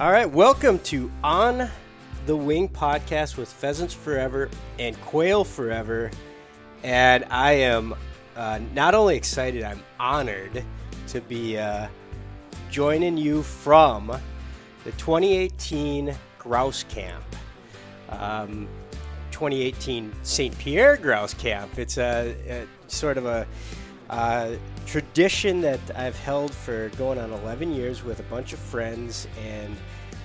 All right, welcome to On the Wing podcast with Pheasants Forever and Quail Forever. And I am uh, not only excited, I'm honored to be uh, joining you from the 2018 Grouse Camp. Um, 2018 St. Pierre Grouse Camp. It's a, a sort of a uh, tradition that I've held for going on 11 years with a bunch of friends. And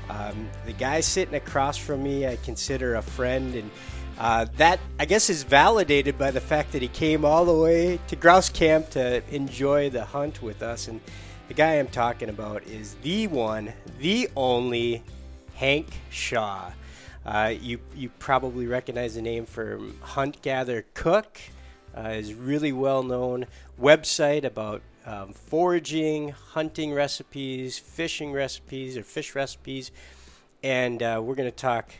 um, the guy sitting across from me, I consider a friend. And uh, that, I guess, is validated by the fact that he came all the way to Grouse Camp to enjoy the hunt with us. And the guy I'm talking about is the one, the only Hank Shaw. Uh, you you probably recognize the name from Hunt Gather Cook. Uh, is really well known website about um, foraging, hunting recipes, fishing recipes, or fish recipes, and uh, we're going to talk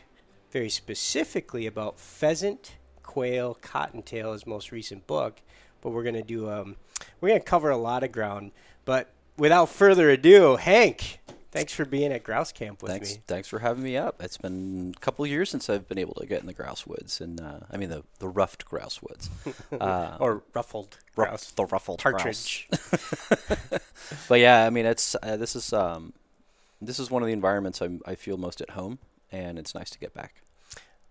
very specifically about pheasant, quail, cottontail, his most recent book. But we're going to do um, we're going to cover a lot of ground. But without further ado, Hank, Thanks for being at Grouse Camp with thanks, me. Thanks for having me up. It's been a couple of years since I've been able to get in the grouse woods, and uh, I mean the the ruffed grouse woods, uh, or ruffled grouse, the ruffled partridge. but yeah, I mean it's uh, this is um, this is one of the environments I'm, I feel most at home, and it's nice to get back.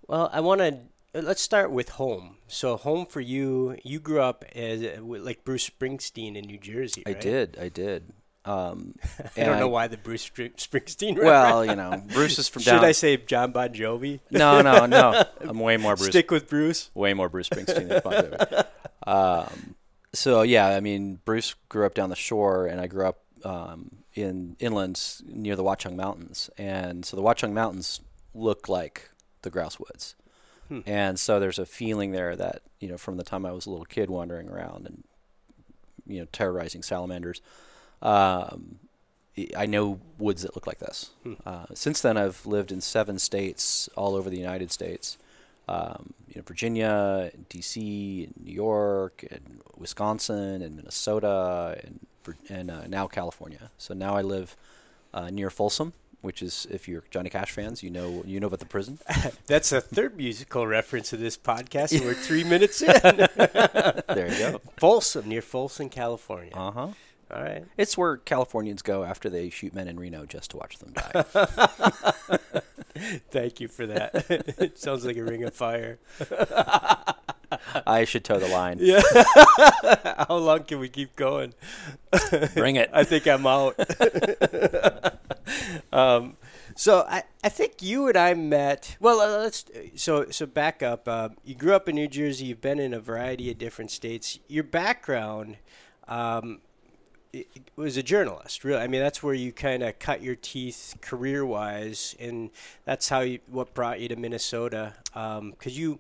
Well, I want to let's start with home. So home for you, you grew up as like Bruce Springsteen in New Jersey. Right? I did, I did. Um, I don't know why the Bruce Springsteen. Well, you know, Bruce is from. Should down... I say John Bon Jovi? No, no, no. I'm way more Bruce. Stick with Bruce. Way more Bruce Springsteen than Bon Jovi. Um, so yeah, I mean, Bruce grew up down the shore, and I grew up um, in inlands near the Watchung Mountains, and so the Watchung Mountains look like the grouse woods, hmm. and so there's a feeling there that you know from the time I was a little kid wandering around and you know terrorizing salamanders um, I know woods that look like this. Hmm. Uh, since then, I've lived in seven states all over the United States. Um, you know, Virginia, D.C., New York, and Wisconsin, and Minnesota, and and uh, now California. So now I live uh, near Folsom, which is if you're Johnny Cash fans, you know you know about the prison. That's a third musical reference of this podcast. we're three minutes in. there you go. Folsom, near Folsom, California. Uh huh. All right. It's where Californians go after they shoot men in Reno just to watch them die. Thank you for that. it sounds like a ring of fire. I should toe the line. Yeah. How long can we keep going? Bring it. I think I'm out. um, so I, I think you and I met. Well, uh, let's so so back up. Uh, you grew up in New Jersey. You've been in a variety of different states. Your background. Um, was a journalist. Really, I mean, that's where you kind of cut your teeth career-wise, and that's how you, what brought you to Minnesota. Because um, you,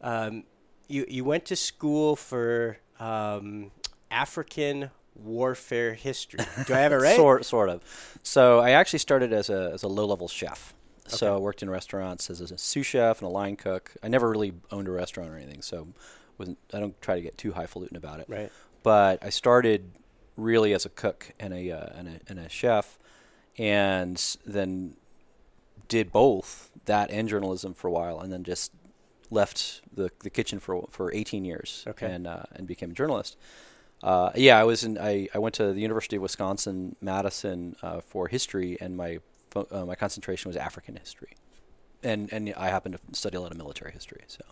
um, you, you went to school for um, African warfare history. Do I have it right? sort, sort of. So I actually started as a as a low-level chef. Okay. So I worked in restaurants as a sous chef and a line cook. I never really owned a restaurant or anything, so wasn't I don't try to get too highfalutin about it. Right. But I started really as a cook and a, uh, and a, and a chef, and then did both that and journalism for a while, and then just left the the kitchen for for 18 years okay. and uh, and became a journalist. Uh, yeah, I was in. I, I went to the University of Wisconsin Madison uh, for history, and my uh, my concentration was African history, and and I happened to study a lot of military history. So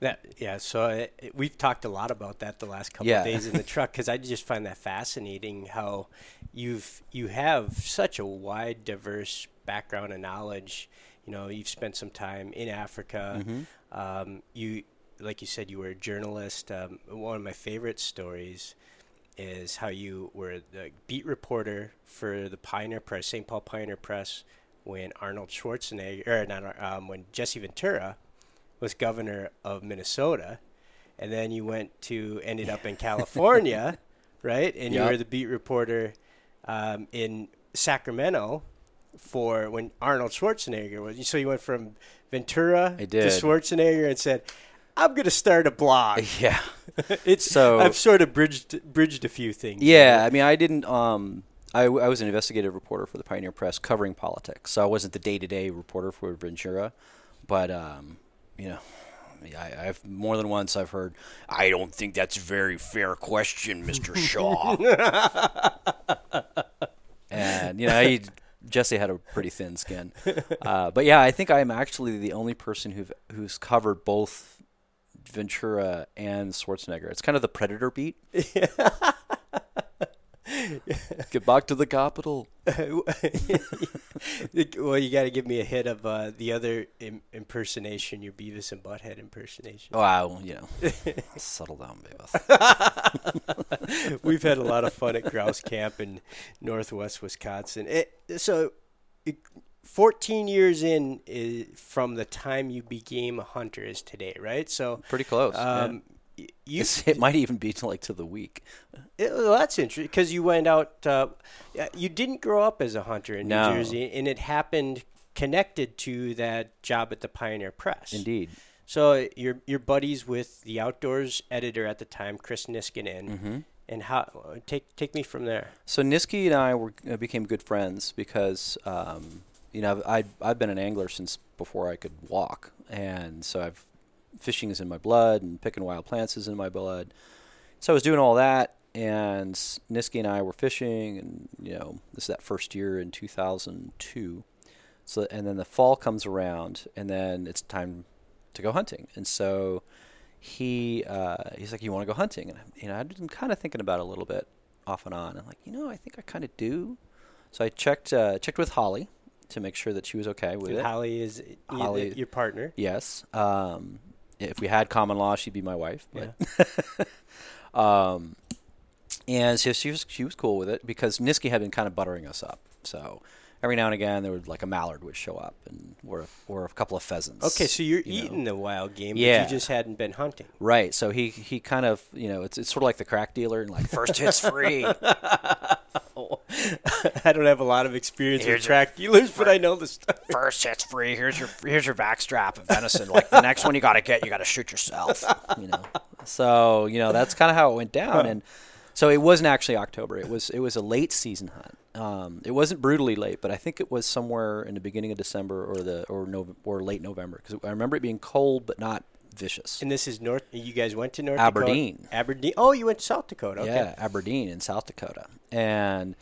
that yeah, so it, it, we've talked a lot about that the last couple yeah. of days in the truck because I just find that fascinating how you've you have such a wide, diverse background and knowledge. You know, you've spent some time in Africa. Mm-hmm. Um, you, like you said, you were a journalist. Um, one of my favorite stories is how you were the beat reporter for the Pioneer Press, St. Paul Pioneer Press, when Arnold Schwarzenegger, or not, um, when Jesse Ventura was governor of Minnesota, and then you went to ended up in California, right? And yep. you were the beat reporter um, in Sacramento for when Arnold Schwarzenegger was. So you went from Ventura to Schwarzenegger and said, "I'm going to start a blog." Yeah, it's so I've sort of bridged bridged a few things. Yeah, I mean, I didn't. Um, I, I was an investigative reporter for the Pioneer Press covering politics. So I wasn't the day to day reporter for Ventura, but um, you know. I, I've more than once I've heard. I don't think that's a very fair question, Mister Shaw. and you know, he, Jesse had a pretty thin skin. Uh, but yeah, I think I'm actually the only person who who's covered both Ventura and Schwarzenegger. It's kind of the Predator beat. Get back to the capital. well, you got to give me a hit of uh, the other Im- impersonation, your Beavis and Butthead impersonation. Oh, I, you know, settle down, Beavis. We've had a lot of fun at Grouse Camp in Northwest Wisconsin. It, so, it, 14 years in is from the time you became a hunter is today, right? So pretty close. Um, yeah you, it might even be to like to the week. It, well, that's interesting because you went out. Uh, you didn't grow up as a hunter in no. New Jersey, and it happened connected to that job at the Pioneer Press. Indeed. So your your buddies with the outdoors editor at the time, Chris Niskanen, mm-hmm. and how take take me from there. So Niski and I were uh, became good friends because um, you know I I've been an angler since before I could walk, and so I've fishing is in my blood and picking wild plants is in my blood. So I was doing all that, and Niski and I were fishing, and you know this is that first year in 2002. So and then the fall comes around, and then it's time to go hunting, and so he uh, he's like, "You want to go hunting?" And you know I've been kind of thinking about it a little bit off and on. I'm like, you know, I think I kind of do. So I checked uh, checked with Holly to make sure that she was okay with and it. Holly is Holly, your partner. Yes. Um, if we had common law, she'd be my wife. But yeah. um, and so she was she was cool with it because Niski had been kind of buttering us up. So every now and again there would like a mallard would show up and or or a couple of pheasants. Okay, so you're you eating know. the wild game, yeah. you just hadn't been hunting. Right. So he he kind of you know it's it's sort of like the crack dealer and like first hit's free. I don't have a lot of experience here's with track dealers, but I know the stuff. First hit's free. Here's your here's your back strap of venison. Like the next one you got to get, you got to shoot yourself. You know. So you know that's kind of how it went down, and so it wasn't actually October. It was it was a late season hunt. Um, it wasn't brutally late, but I think it was somewhere in the beginning of December or the or no or late November because I remember it being cold but not vicious. And this is North. You guys went to North Aberdeen. Dakota? Aberdeen. Oh, you went to South Dakota. Okay. Yeah, Aberdeen in South Dakota, and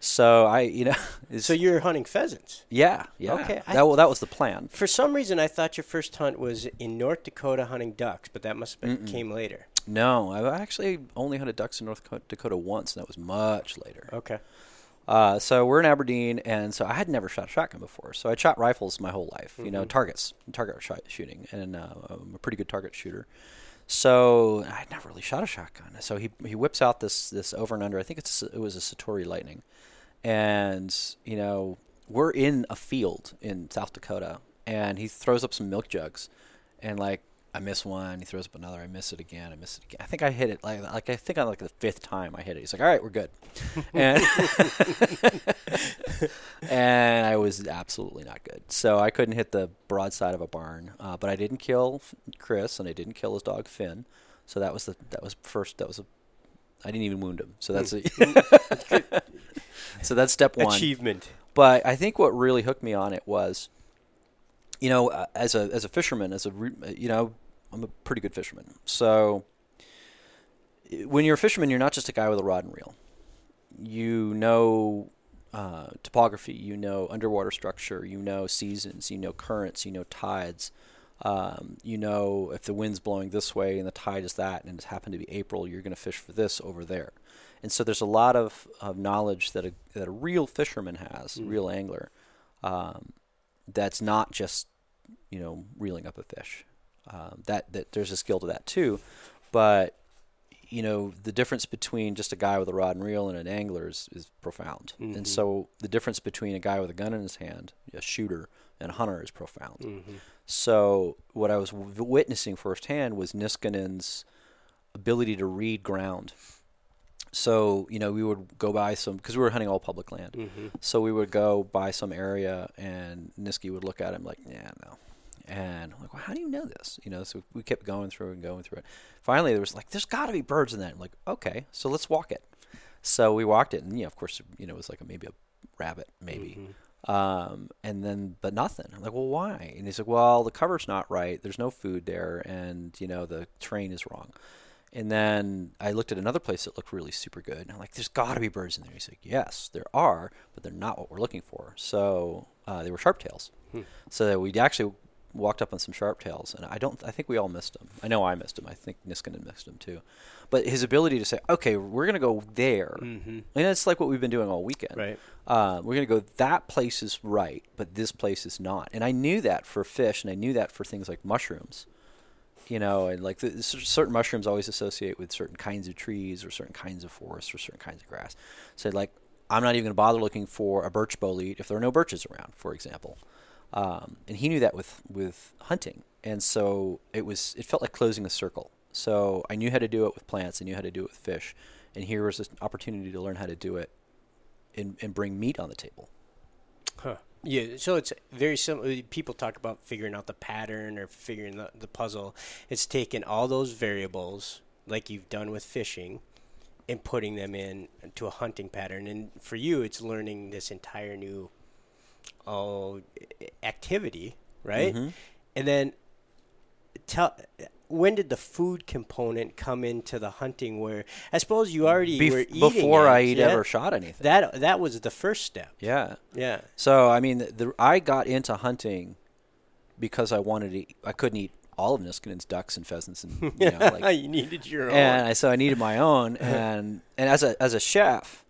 so I, you know, so you're hunting pheasants. Yeah, yeah. Okay, that, well, that was the plan. For some reason, I thought your first hunt was in North Dakota hunting ducks, but that must have been, came later. No, I actually only hunted ducks in North Dakota once, and that was much later. Okay. Uh, so we're in Aberdeen, and so I had never shot a shotgun before. So I shot rifles my whole life, mm-hmm. you know, mm-hmm. targets, target shooting, and uh, I'm a pretty good target shooter. So I had never really shot a shotgun. So he he whips out this this over and under. I think it's it was a Citori Lightning, and you know we're in a field in South Dakota, and he throws up some milk jugs, and like I miss one. He throws up another. I miss it again. I miss it again. I think I hit it like like I think on like the fifth time I hit it. He's like, "All right, we're good," and and I was absolutely not good. So I couldn't hit the broadside of a barn. Uh, but I didn't kill Chris, and I didn't kill his dog Finn. So that was the that was first. That was a. I didn't even wound him. So that's a. so that's step one. Achievement. But I think what really hooked me on it was you know, uh, as a as a fisherman, as a you know, I'm a pretty good fisherman. So when you're a fisherman, you're not just a guy with a rod and reel. You know uh, topography, you know underwater structure, you know seasons, you know currents, you know tides. Um, you know if the wind's blowing this way and the tide is that, and it's happened to be April, you're going to fish for this over there. And so there's a lot of, of knowledge that a, that a real fisherman has, mm. a real angler, um, that's not just you know reeling up a fish. Um, that that there's a skill to that too, but you know the difference between just a guy with a rod and reel and an angler is, is profound. Mm-hmm. And so the difference between a guy with a gun in his hand, a shooter, and a hunter is profound. Mm-hmm. So what I was w- witnessing firsthand was Niskanen's ability to read ground. So you know we would go by some because we were hunting all public land. Mm-hmm. So we would go by some area, and Niski would look at him like, "Yeah, no, and I'm like, well, how do you know this? You know, so we kept going through and going through it. Finally, there was like, there's got to be birds in that. I'm like, okay, so let's walk it. So we walked it, and you know, of course, you know, it was like a, maybe a rabbit, maybe. Mm-hmm. Um, and then, but nothing. I'm like, well, why? And he's like, well, the cover's not right. There's no food there, and you know, the train is wrong. And then I looked at another place that looked really super good. And I'm like, there's got to be birds in there. He's like, yes, there are, but they're not what we're looking for. So uh, they were sharp tails. Hmm. So we actually walked up on some sharp tails, and I don't. I think we all missed him. I know I missed him. I think Niskanen missed him too. But his ability to say, okay, we're going to go there, Mhm. and it's like what we've been doing all weekend. Right. Uh, we're going to go. That place is right, but this place is not. And I knew that for fish, and I knew that for things like mushrooms. You know, and like the, certain mushrooms always associate with certain kinds of trees or certain kinds of forests or certain kinds of grass. So like, I'm not even going to bother looking for a birch bolete if there are no birches around, for example. Um, and he knew that with with hunting, and so it was it felt like closing a circle. So I knew how to do it with plants, I knew how to do it with fish, and here was an opportunity to learn how to do it and, and bring meat on the table. Huh. Yeah, so it's very similar. People talk about figuring out the pattern or figuring the, the puzzle. It's taking all those variables, like you've done with fishing, and putting them in to a hunting pattern. And for you, it's learning this entire new oh activity, right? Mhm. And then tell when did the food component come into the hunting? Where I suppose you already Bef- were eating before I eat yeah? ever shot anything. That that was the first step. yeah. Yeah. So I mean, the, the, I got into hunting because I wanted to. I couldn't eat all of Niskanen's ducks and pheasants, and you know, like, you needed your own. and I, so I needed my own. And and as a as a chef,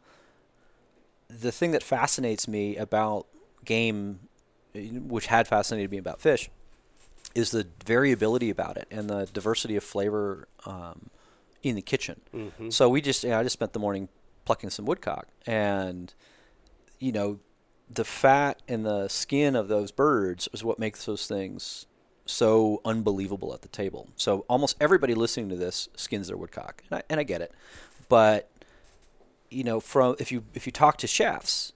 the thing that fascinates me about game, which had fascinated me about fish, is the variability about it and the diversity of flavor um, in the kitchen. Mhm. So we just, you know, I just spent the morning plucking some woodcock, and you know, the fat and the skin of those birds is what makes those things so unbelievable at the table. So almost everybody listening to this skins their woodcock, and I, and I get it, but you know, from if you if you talk to chefs,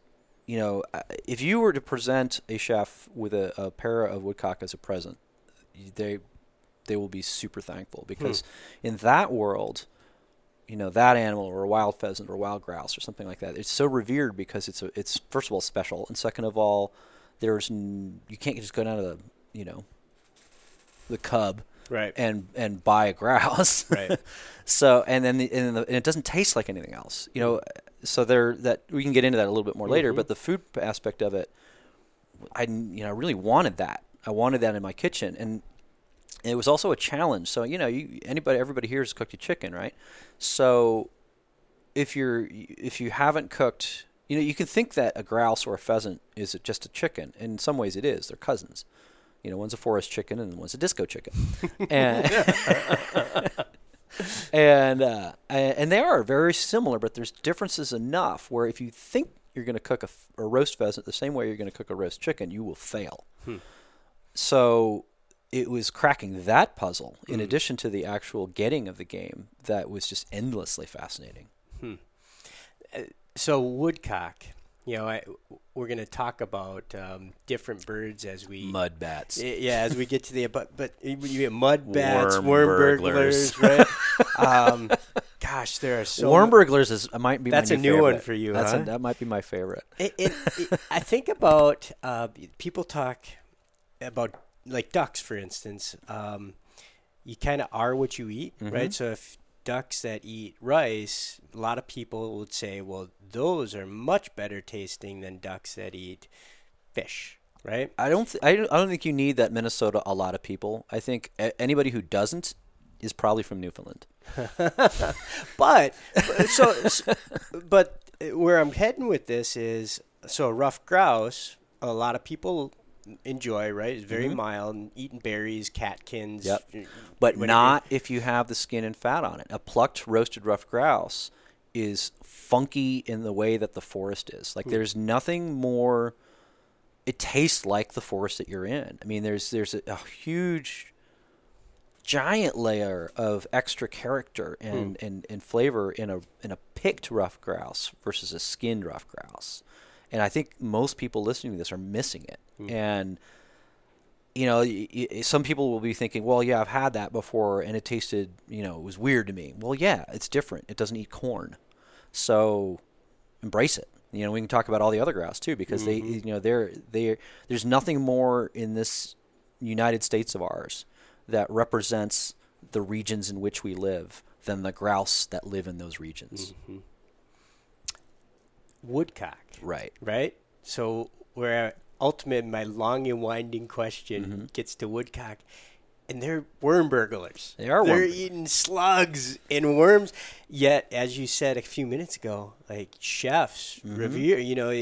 you know, uh, if you were to present a chef with a, a pair of woodcock as a present, they they will be super thankful because in that world, you know, that animal or a wild pheasant or a wild grouse or something like that, it's so revered because it's a, it's first of all special and second of all, there's n- you can't just go down to the you know the cub right. and and buy a grouse. Right. so and then the, and, the, and it doesn't taste like anything else. You know, so there that we can get into that a little bit more later. Mhm. But the food aspect of it, I you know really wanted that. I wanted that in my kitchen, and it was also a challenge. So you know, you anybody everybody here has cooked a chicken, right? So if you're if you haven't cooked. You know, you can think that a grouse or a pheasant is just a chicken. In some ways, it is. They're cousins. You know, one's a forest chicken and one's a disco chicken. and and uh, and they are very similar, but there's differences enough where if you think you're going to cook a roast pheasant the same way you're going to cook a roast chicken, you will fail. Hmm. So it was cracking that puzzle in addition to the actual getting of the game that was just endlessly fascinating. so woodcock. You know, I, we're going to talk about um, different birds as we Mud bats. Yeah, as we get to the but but you get mud bats, Worm worm, burglars. burglars, right? um, gosh, there are so Worm burglars is might be That's a new one for you, That's huh? a, that might be my favorite. It, it, it, I think about uh, people talk about like ducks, for instance. Um, you kind of are what you eat, Mhm. right? So if ducks that eat rice, a lot of people would say, well, those are much better tasting than ducks that eat fish, right? I don't. Th- I don't. I don't think you need that Minnesota. A lot of people. I think a- anybody who doesn't is probably from Newfoundland. but so, s- but uh, where I'm heading with this is so a rough grouse. A lot of people enjoy, right? It's very Mhm. mild, and eating berries, catkins. Yep. But whatever. not if you have the skin and fat on it. A plucked roasted rough grouse is funky in the way that the forest is. Like there's nothing more. It tastes like the forest that you're in. I mean, there's there's a, a huge, giant layer of extra character and, and, and flavor in a in a picked rough grouse versus a skinned rough grouse. And I think most people listening to this are missing it. Mm-hmm. And you know, y- y- some people will be thinking, well, yeah, I've had that before and it tasted, you know, it was weird to me. Well, yeah, it's different. It doesn't eat corn. So embrace it. You know, we can talk about all the other grouse too because they, mm-hmm. you know, they're they there's nothing more in this United States of ours that represents the regions in which we live than the grouse that live in those regions. Mm-hmm. Woodcock. Right. right? So where ultimate my long and winding question Mm-hmm. gets to woodcock, and they're worm burglars. They are They're eating slugs and worms. Yet, as you said a few minutes ago, like chefs Mm-hmm. revere, you know,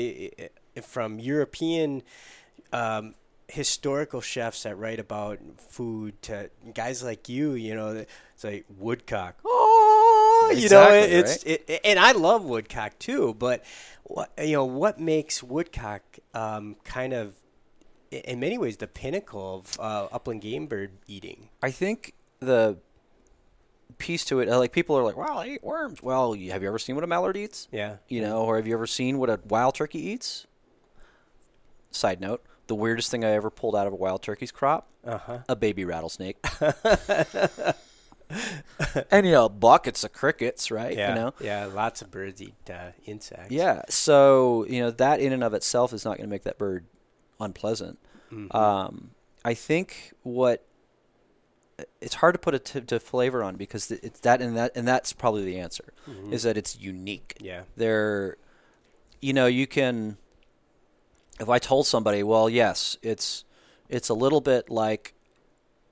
from European. Um, historical chefs that write about food to guys like you you know it's like woodcock oh you know Exactly, it's it, and I love woodcock too. But what you know, what makes woodcock um, kind of, in many ways, the pinnacle of uh, upland game bird eating? I think the piece to it, uh, like people are like, "Wow, I eat worms." Well, have you ever seen what a mallard eats? Yeah, You know, or have you ever seen what a wild turkey eats? Side note: the weirdest thing I ever pulled out of a wild turkey's crop, uh huh. a baby rattlesnake. and you know, buckets of crickets, right? Yeah, You know, yeah. Lots of birds eat uh, insects. Yeah. So you know that in and of itself is not going to make that bird unpleasant. Mhm. Um, I think what it's hard to put a t- to flavor on because it's that and that and that's probably the answer Mhm. is that it's unique. yeah, There, you know, you can. If I told somebody, well, yes, it's it's a little bit like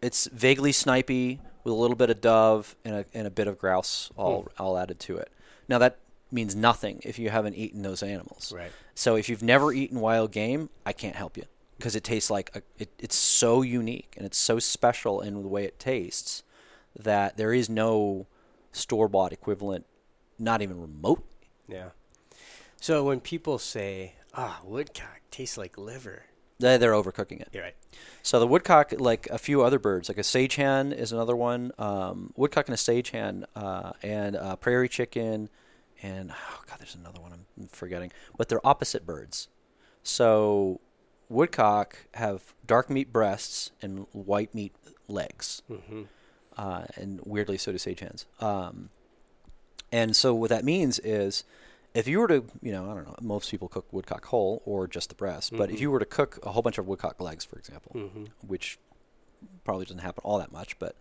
it's vaguely snipey with a little bit of dove and a and a bit of grouse all Hmm. all added to it. Now that means nothing if you haven't eaten those animals. right. So if you've never eaten wild game, I can't help you because it tastes like a, it, it's so unique and it's so special in the way it tastes that there is no store bought equivalent, not even remote. Yeah. So when people say, "Ah, woodcock tastes like liver," They're overcooking it. you're right. So the woodcock, like a few other birds, like a sage hen is another one. Um, woodcock and a sage hen, uh, and uh, prairie chicken, and oh god, there's another one I'm forgetting. But they're opposite birds. So woodcock have dark meat breasts and white meat legs, hmm uh, and weirdly so do sage hens. Um, and so what that means is, if you were to, you know, I don't know, most people cook woodcock whole or just the breast, but if Mhm. you were to cook a whole bunch of woodcock legs, for example, hmm which probably doesn't happen all that much, but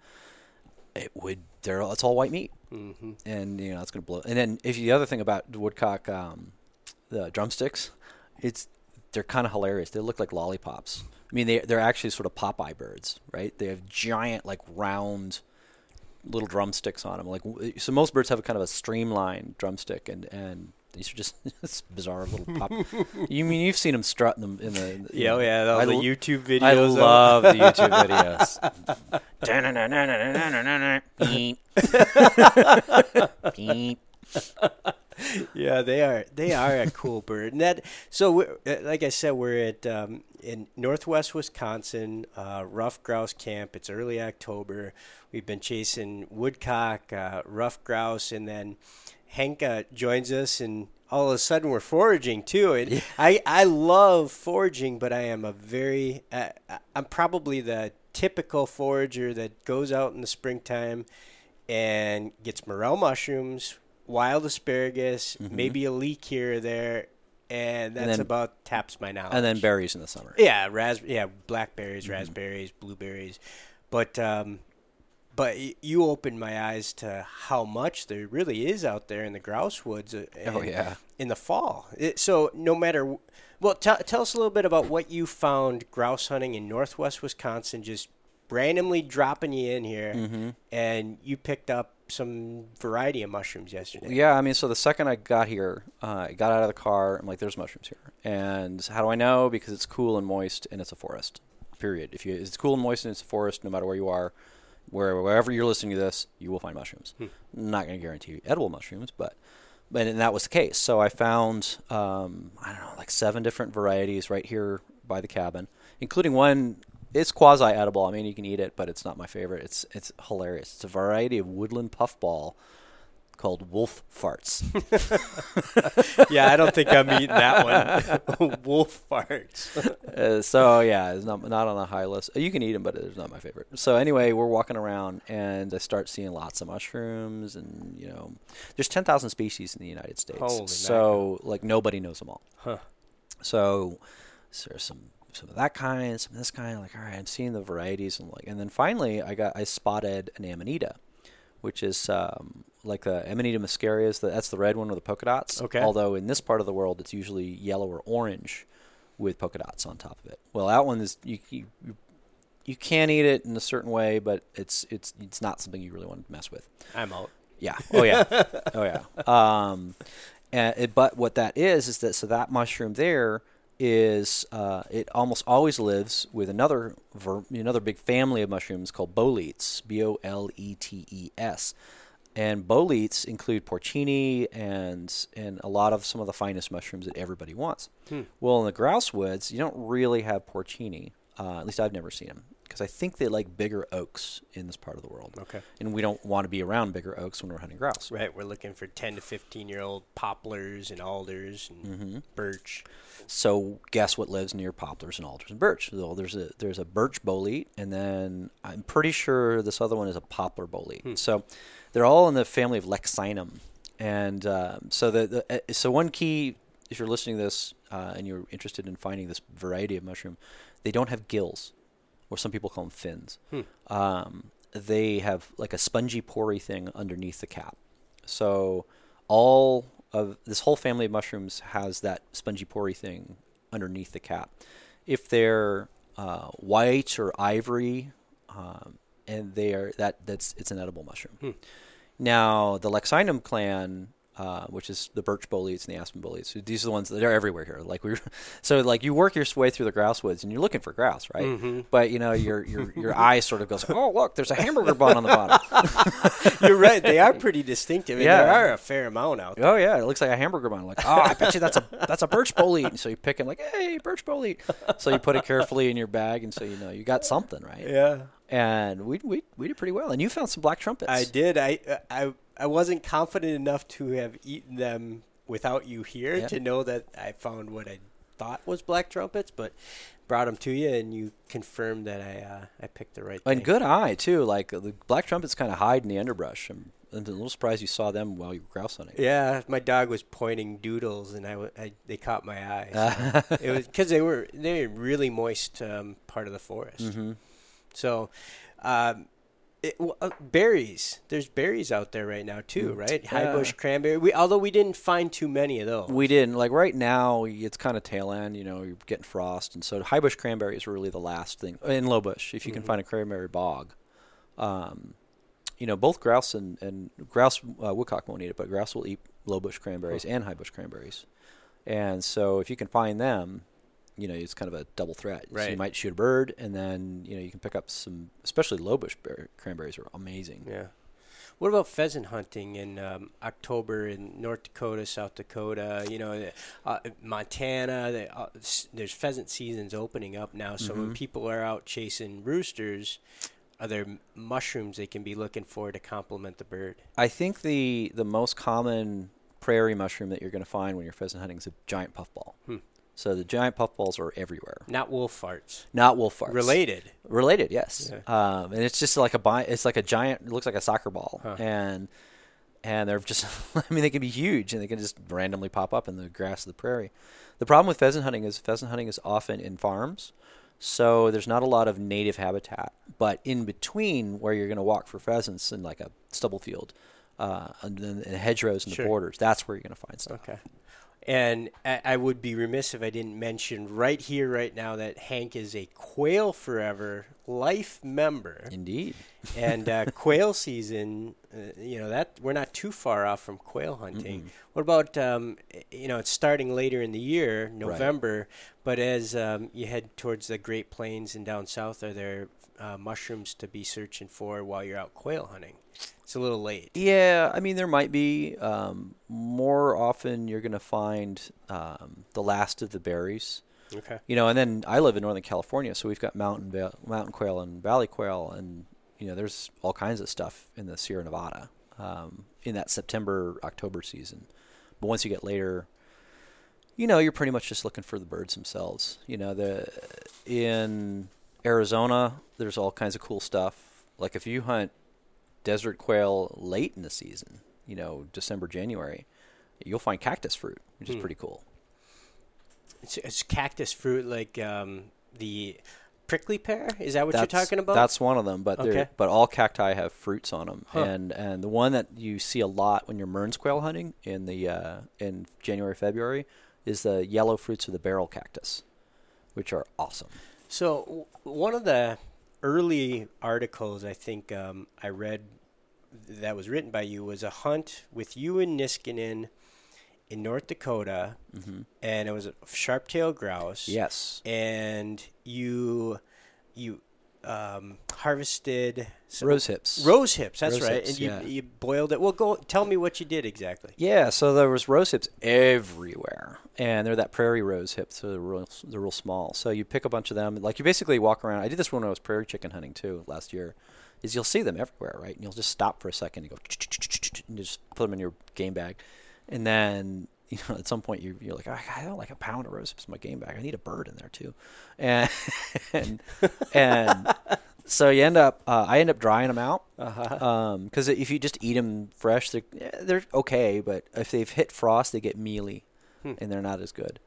it would. There, it's all white meat, hmm and you know that's going to blow. And then if the other thing about the woodcock, um, the drumsticks, it's they're kind of hilarious. They look like lollipops. I mean, they they're actually sort of Popeye birds, right? They have giant, like round, little drumsticks on them. Like so, most birds have a kind of a streamlined drumstick, and and these are just bizarre little pop. you mean you've seen them strutting them in the? in Yeah, oh, yeah. All I the l- YouTube videos. I love the YouTube videos. Yeah, they are. They are a cool bird. And that. So, we're, uh, like I said, we're at um, in Northwest Wisconsin, uh, rough grouse camp. It's early October. We've been chasing woodcock, uh, rough grouse, and then Hank uh, joins us, and all of a sudden we're foraging too. And I I love foraging, but I am a very uh, I'm probably the typical forager that goes out in the springtime and gets morel mushrooms, wild asparagus, maybe a leek here or there, and that's then- about taps my knowledge. and then berries in the summer. yeah, ras- yeah, blackberries, raspberries, blueberries, but um, but you opened my eyes to how much there really is out there in the grouse woods. uh, Oh, yeah. in the fall. It, so no matter, well, tell tell us a little bit about what you found grouse hunting in Northwest Wisconsin. Just randomly dropping you in here, Mm-hmm. and you picked up some variety of mushrooms yesterday. Yeah, I mean, so the second I got here, uh, I got out of the car. I'm like, "There's mushrooms here." And how do I know? Because it's cool and moist, and it's a forest. Period. If you it's cool and moist and it's a forest, no matter where you are, where wherever you're listening to this, you will find mushrooms. Not going to guarantee you edible mushrooms, but but and that was the case. So I found um, I don't know like seven different varieties right here by the cabin, including one. It's quasi edible. I mean, you can eat it, but it's not my favorite. It's it's hilarious. It's a variety of woodland puffball called wolf farts. yeah, I don't think I'm eating that one. Wolf farts. uh, so yeah, it's not not on the high list. You can eat them, but it's not my favorite. So anyway, we're walking around and I start seeing lots of mushrooms, and you know, there's 10,000 species in the United States. Holy so like nobody knows them all. Huh. So, so there's some some of that kind, some of this kind. Like all right, I'm seeing the varieties, and like, and then finally I got I spotted an amanita, which is um, like the Amanita muscaria. That's the red one with the polka dots. Okay. Although in this part of the world, it's usually yellow or orange with polka dots on top of it. Well, that one is you, you you can eat it in a certain way, but it's it's it's not something you really want to mess with. I'm out. Yeah. Oh yeah. oh yeah. Um, and it, but what that is is that so that mushroom there is uh, it almost always lives with another ver- another big family of mushrooms called boletes. B O L E T E S. And boletes include porcini and and a lot of some of the finest mushrooms that everybody wants. Hmm. Well, in the grouse woods, you don't really have porcini. Uh, at least I've never seen them because I think they like bigger oaks in this part of the world. Okay. And we don't want to be around bigger oaks when we're hunting grouse. Right, we're looking for 10 to 15 year old poplars and alders and birch. So guess what lives near poplars and alders and birch? Well, there's a there's a birch bolete, and then I'm pretty sure this other one is a poplar bolete. So they're all in the family of Leccinum, and um, so the, the uh, so one key if you're listening to this uh, and you're interested in finding this variety of mushroom, they don't have gills, or some people call them fins. Um, they have like a spongy, pory thing underneath the cap. So all of this whole family of mushrooms has that spongy, pory thing underneath the cap. If they're uh, white or ivory, um, and they are that that's it's an edible mushroom. Now the Leccinum clan. Uh, which is the birch boletes and the aspen boletes. These are the ones that are everywhere here. Like we, so like you work your way through the grouse woods and you're looking for grouse, right? Mm-hmm. But you know your your your eye sort of goes, oh look, there's a hamburger bun on the bottom. You're right, they are pretty distinctive. Yeah. There are a fair amount out there. Oh yeah, it looks like a hamburger bun. Like, oh, I bet you that's a that's a birch bolete. So you pick it like, hey, birch bolete. So you put it carefully in your bag, and so you know you got something, right? Yeah. And we we we did pretty well. And you found some black trumpets. I did. I, I, I wasn't confident enough to have eaten them without you here Yeah. to know that I found what I thought was black trumpets, but brought them to you and you confirmed that I uh, I picked the right thing. And good eye too. Like the black trumpets kind of hide in the underbrush. I'm, I'm a little surprised you saw them while you were grouse hunting. Yeah, my dog was pointing doodles, and I, w- I- they caught my eye. so it was because they were they were really moist um, part of the forest. Mm-hmm. So, um, it, uh, berries. There's berries out there right now too, right? High bush cranberry. We although we didn't find too many of those. We didn't like right now. It's kind of tail end. You know, you're getting frost, and so high bush cranberry is really the last thing in low bush. If you can find a cranberry bog, um, you know, both grouse and and grouse uh, woodcock won't eat it, but grouse will eat low bush cranberries and high bush cranberries. And so, if you can find them, you know, it's kind of a double threat. So you might shoot a bird, and then you know you can pick up some, especially low bush berry, cranberries are amazing. Yeah. What about pheasant hunting in um, October in North Dakota, South Dakota? You know, uh, Montana. The, uh, there's pheasant seasons opening up now. So Mm-hmm. when people are out chasing roosters, are there mushrooms they can be looking for to complement the bird? I think the the most common prairie mushroom that you're going to find when you're pheasant hunting is a giant puffball. Hmm. So the giant puffballs are everywhere. Not wolf farts. Not wolf farts. Related. Related, yes. Yeah. Um, and it's just like a bi- it's like a giant. It looks like a soccer ball, Huh. and and they're just. I mean, they can be huge, and they can just randomly pop up in the grass of the prairie. The problem with pheasant hunting is pheasant hunting is often in farms, so there's not a lot of native habitat. But in between where you're going to walk for pheasants in like a stubble field, uh, and then and hedgerows and Sure. the borders, that's where you're going to find stuff. Okay. And I, would be remiss if I didn't mention right here, right now, that Hank is a Quail Forever life member. Indeed. and uh, quail season, uh, you know that we're not too far off from quail hunting. What about um, you know it's starting later in the year, November, but as um, you head towards the Great Plains and down south, are there uh, mushrooms to be searching for while you're out quail hunting? It's a little late. Yeah, I mean there might be. Um, more often, you're going to find um, the last of the berries. Okay. You know, and then I live in Northern California, so we've got mountain va- mountain quail and valley quail, and you know, there's all kinds of stuff in the Sierra Nevada. um, in that September October season. But once you get later, you know, you're pretty much just looking for the birds themselves. You know, the in Arizona, there's all kinds of cool stuff. Like if you hunt desert quail late in the season, you know, December, January, you'll find cactus fruit, which is Hmm. pretty cool. It's, it's cactus fruit, like um, the prickly pear. Is that what that's, you're talking about? That's one of them, but Okay. but all cacti have fruits on them, Huh. and and the one that you see a lot when you're Mearns quail hunting in the uh, in January February is the yellow fruits of the barrel cactus, which are awesome. So one of the early articles I think um, I read that was written by you was a hunt with you and Niskanen in North Dakota, hmm and it was a sharp-tailed grouse. Yes, and you you um, harvested some rose hips. rose hips. That's Rose right, hips, and you, yeah. you boiled it. Well, go tell me what you did exactly. Yeah, so there was rose hips everywhere, and they're that prairie rose hip, so they're real, they're real small. So you pick a bunch of them, like you basically walk around. I did this when I was prairie chicken hunting too last year. Is you'll see them everywhere, right? And you'll just stop for a second and go and just put them in your game bag, and then you know at some point you you're like I don't like a pound of rose hips in my game bag. I need a bird in there too, and and and so you end up uh, I end up drying them out Uh-huh. because if you just eat them fresh, they're they're okay. But if they've hit frost, they get mealy, Hmm. and they're not as good.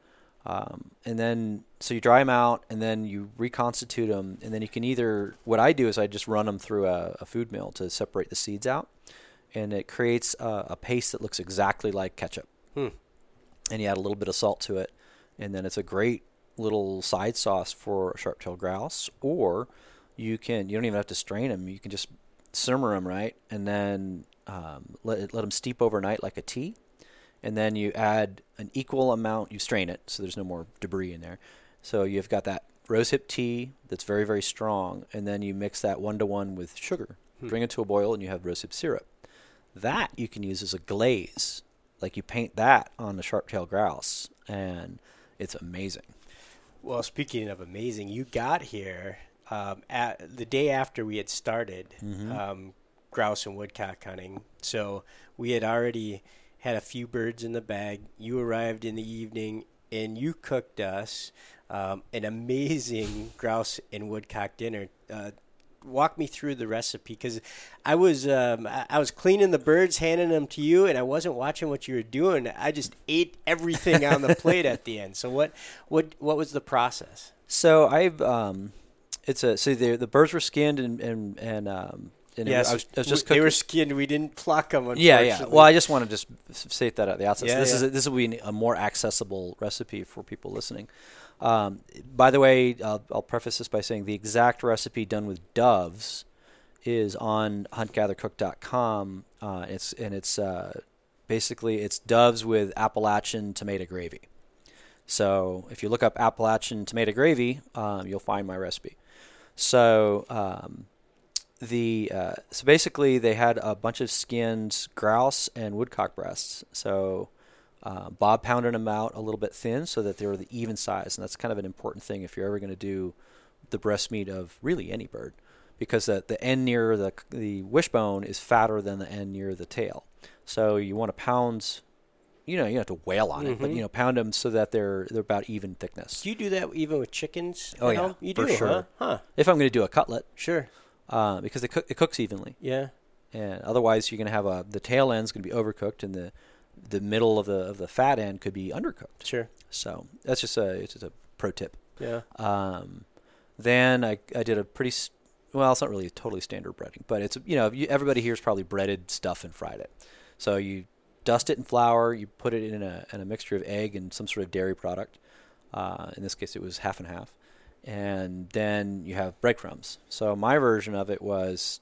Um, and then so you dry them out, and then you reconstitute them, and then you can either what I do is I just run them through a, a food mill to separate the seeds out, and it creates a, a paste that looks exactly like ketchup. Hmm. And you add a little bit of salt to it, and then it's a great little side sauce for sharp-tailed grouse. Or you can you don't even have to strain them. You can just simmer them right, and then um, let it, let them steep overnight like a tea, and then you add an equal amount. You strain it so there's no more debris in there. So you've got that rosehip tea that's very very strong, and then you mix that one to one with sugar. Hmm. Bring it to a boil, and you have rosehip syrup. That you can use as a glaze, like you paint that on the sharp-tailed grouse, and it's amazing. Well, speaking of amazing, you got here um, at the day after we had started Mhm. um, grouse and woodcock hunting. So we had already had a few birds in the bag. You arrived in the evening and you cooked us um, an amazing grouse and woodcock dinner. Uh, walk me through the recipe because I was um, I was cleaning the birds, handing them to you, and I wasn't watching what you were doing. I just ate everything on the plate at the end. So what what what was the process? So I've um, it's a so the the birds were skinned and and and um, and it- Yes, I was, I was just they were skinned. We didn't pluck them. yeah, yeah. Well, I just want to just state that at the outset. Yeah, so this yeah. is a, this will be a more accessible recipe for people listening. Um, by the way, I'll, I'll preface this by saying the exact recipe done with doves is on huntgathercook.com. Uh, it's and it's uh, basically it's doves with Appalachian tomato gravy. So if you look up Appalachian tomato gravy, um, you'll find my recipe. So um, the uh, so basically they had a bunch of skinned grouse and woodcock breasts. So uh, Bob pounded them out a little bit thin so that they were the even size, and that's kind of an important thing if you're ever going to do the breast meat of really any bird, because the the end near the the wishbone is fatter than the end near the tail. So you want to pound. You know, you don't have to wail on it, but Mhm. you know, pound them so that they're they're about even thickness. Do you do that even with chickens? Oh, yeah, home? you do, sure. huh? Huh? If I'm going to do a cutlet, Sure. uh, because it, cook, it cooks evenly. Yeah. and otherwise you're going to have a the tail end's going to be overcooked and the the middle of the of the fat end could be undercooked. Sure. So that's just a it's just a pro tip. Yeah. Um, then I I did a pretty s- well it's not really totally standard breading, but it's you know you, everybody here's probably breaded stuff and fried it. So you dust it in flour, you put it in a in a mixture of egg and some sort of dairy product. Uh, in this case, it was half and half, and then you have breadcrumbs. So my version of it was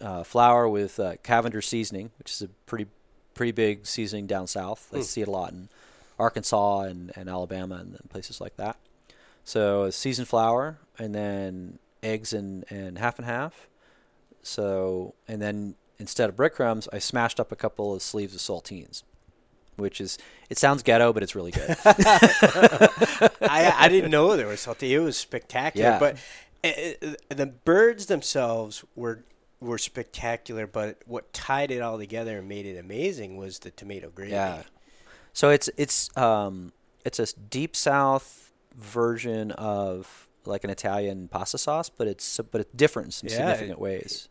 uh, flour with uh, Cavender's seasoning, which is a pretty pretty big seasoning down south. I Hmm. see it a lot in Arkansas and, and Alabama and, and places like that. So seasoned flour and then eggs and, and half and half. So and then instead of breadcrumbs, I smashed up a couple of sleeves of saltines, which is it sounds ghetto, but it's really good. I I didn't know there was salty. It was spectacular. Yeah. But uh, uh, the birds themselves were were spectacular, but what tied it all together and made it amazing was the tomato gravy. Yeah. So it's it's um it's a deep south version of like an Italian pasta sauce, but it's but it's different in some Yeah, significant it- ways.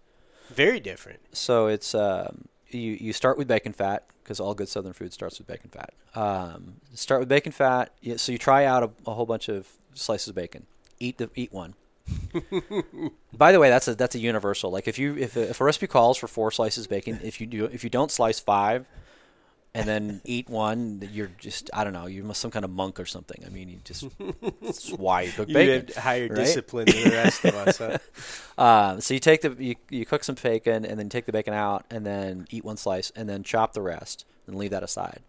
Very different. So it's um, you you start with bacon fat because all good Southern food starts with bacon fat. Um, start with bacon fat. Yeah, so you try out a, a whole bunch of slices of bacon. Eat the eat one. By the way, that's a that's a universal. Like if you if a, if a recipe calls for four slices of bacon, if you do if you don't slice five, and then eat one, you're just I don't know, you're some kind of monk or something. I mean, you just that's why you cook bacon. You had higher right? discipline than the rest of us. Huh? Um, so you take the you, you cook some bacon and then take the bacon out and then eat one slice and then chop the rest and leave that aside,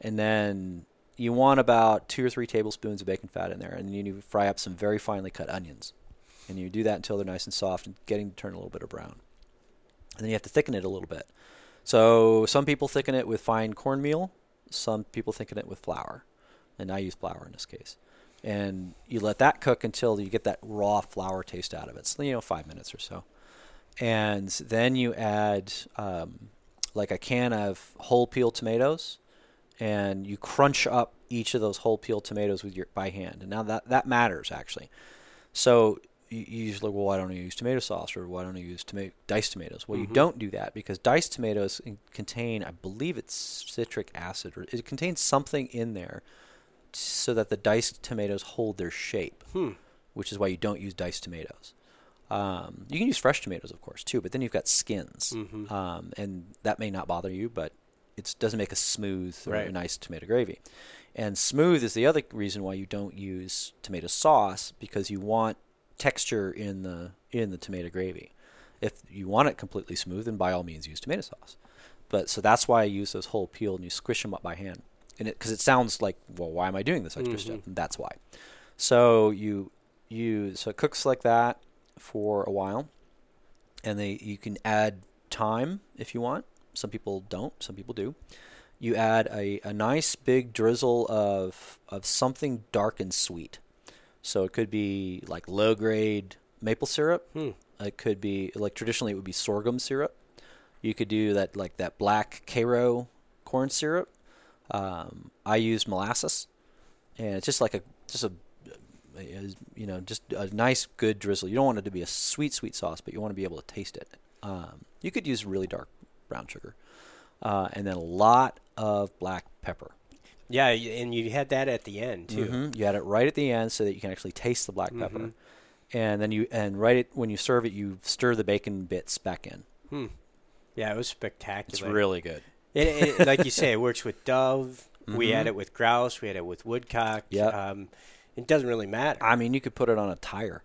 and then you want about two or three tablespoons of bacon fat in there, and then you fry up some very finely cut onions, and you do that until they're nice and soft and getting to turn a little bit of brown, and then you have to thicken it a little bit. So some people thicken it with fine cornmeal, some people thicken it with flour, and I use flour in this case. And you let that cook until you get that raw flour taste out of it. So you know, five minutes or so, and then you add um, like a can of whole peel tomatoes, and you crunch up each of those whole peel tomatoes with your by hand. And now that that matters actually. So you, usually, well, why don't I use tomato sauce or why don't I use tomato diced tomatoes? Well, you don't do that because diced tomatoes contain, I believe it's citric acid, or it contains something in there so that the diced tomatoes hold their shape, Hmm. which is why you don't use diced tomatoes. Um, you can use fresh tomatoes, of course, too, but then you've got skins, Mhm. um, and that may not bother you, but it doesn't make a smooth or Right. nice tomato gravy. And smooth is the other reason why you don't use tomato sauce because you want texture in the in the tomato gravy. If you want it completely smooth, then by all means use tomato sauce. But so that's why I use those whole peel and you squish them up by hand, and it because it sounds like well, why am I doing this extra mm-hmm. step? And that's why. So you you so it cooks like that for a while, and they you can add thyme if you want. Some people don't. Some people do. You add a, a nice big drizzle of of something dark and sweet. So it could be like low grade maple syrup. Hmm. It could be like traditionally it would be sorghum syrup. You could do that like that black Karo corn syrup. Um, I use molasses, and it's just like a just a a- you know just a nice good drizzle. You don't want it to be a sweet sweet sauce, but you want to be able to taste it. Um, you could use really dark brown sugar, uh, and then a lot of black pepper. Yeah, and you had that at the end too. Mhm. You had it right at the end so that you can actually taste the black pepper, Mhm. and then you and right at, when you serve it, you stir the bacon bits back in. Hmm. Yeah, it was spectacular. It's really good. It, it, like you say, it works with dove. We had Mhm. it with grouse. We had it with woodcock. Yeah. Um, it doesn't really matter. I mean, you could put it on a tire.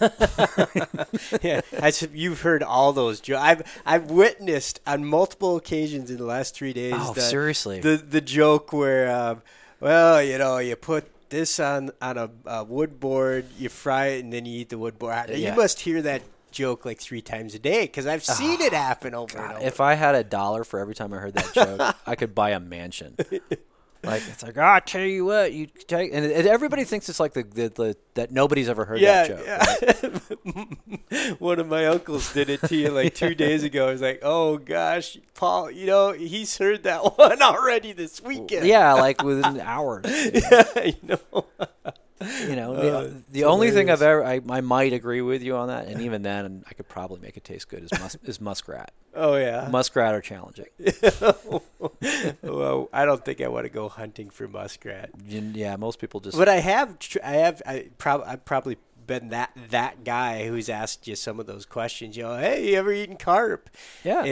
yeah, I said you've heard all those jokes. I've I've witnessed on multiple occasions in the last three days. Oh, the, seriously? the the joke where, um, well, you know, you put this on on a, a wood board, you fry it, and then you eat the wood board. Yeah. You must hear that joke like three times a day because I've seen it happen over and over. If I had a dollar for every time I heard that joke, I could buy a mansion. Like it's like, oh, I tell you what, you take, and, and everybody thinks it's like the, the, the that nobody's ever heard yeah, that joke. yeah. One of my uncles did it to you like two days ago. I was like, "Oh gosh, Paul, you know he's heard that one already this weekend." Yeah, like within hours. yeah, you know. You know, Uh, the, the only thing I've ever I, I might agree with you on that, and even then, I could probably make it taste good. Is mus, is muskrat? Oh yeah. Muskrat are challenging. well, I don't think I want to go hunting for muskrat. Yeah, most people just. But I have, I have, I prob- I've probably been that that guy who's asked you some of those questions. You know, hey, you ever eaten carp? yeah, like,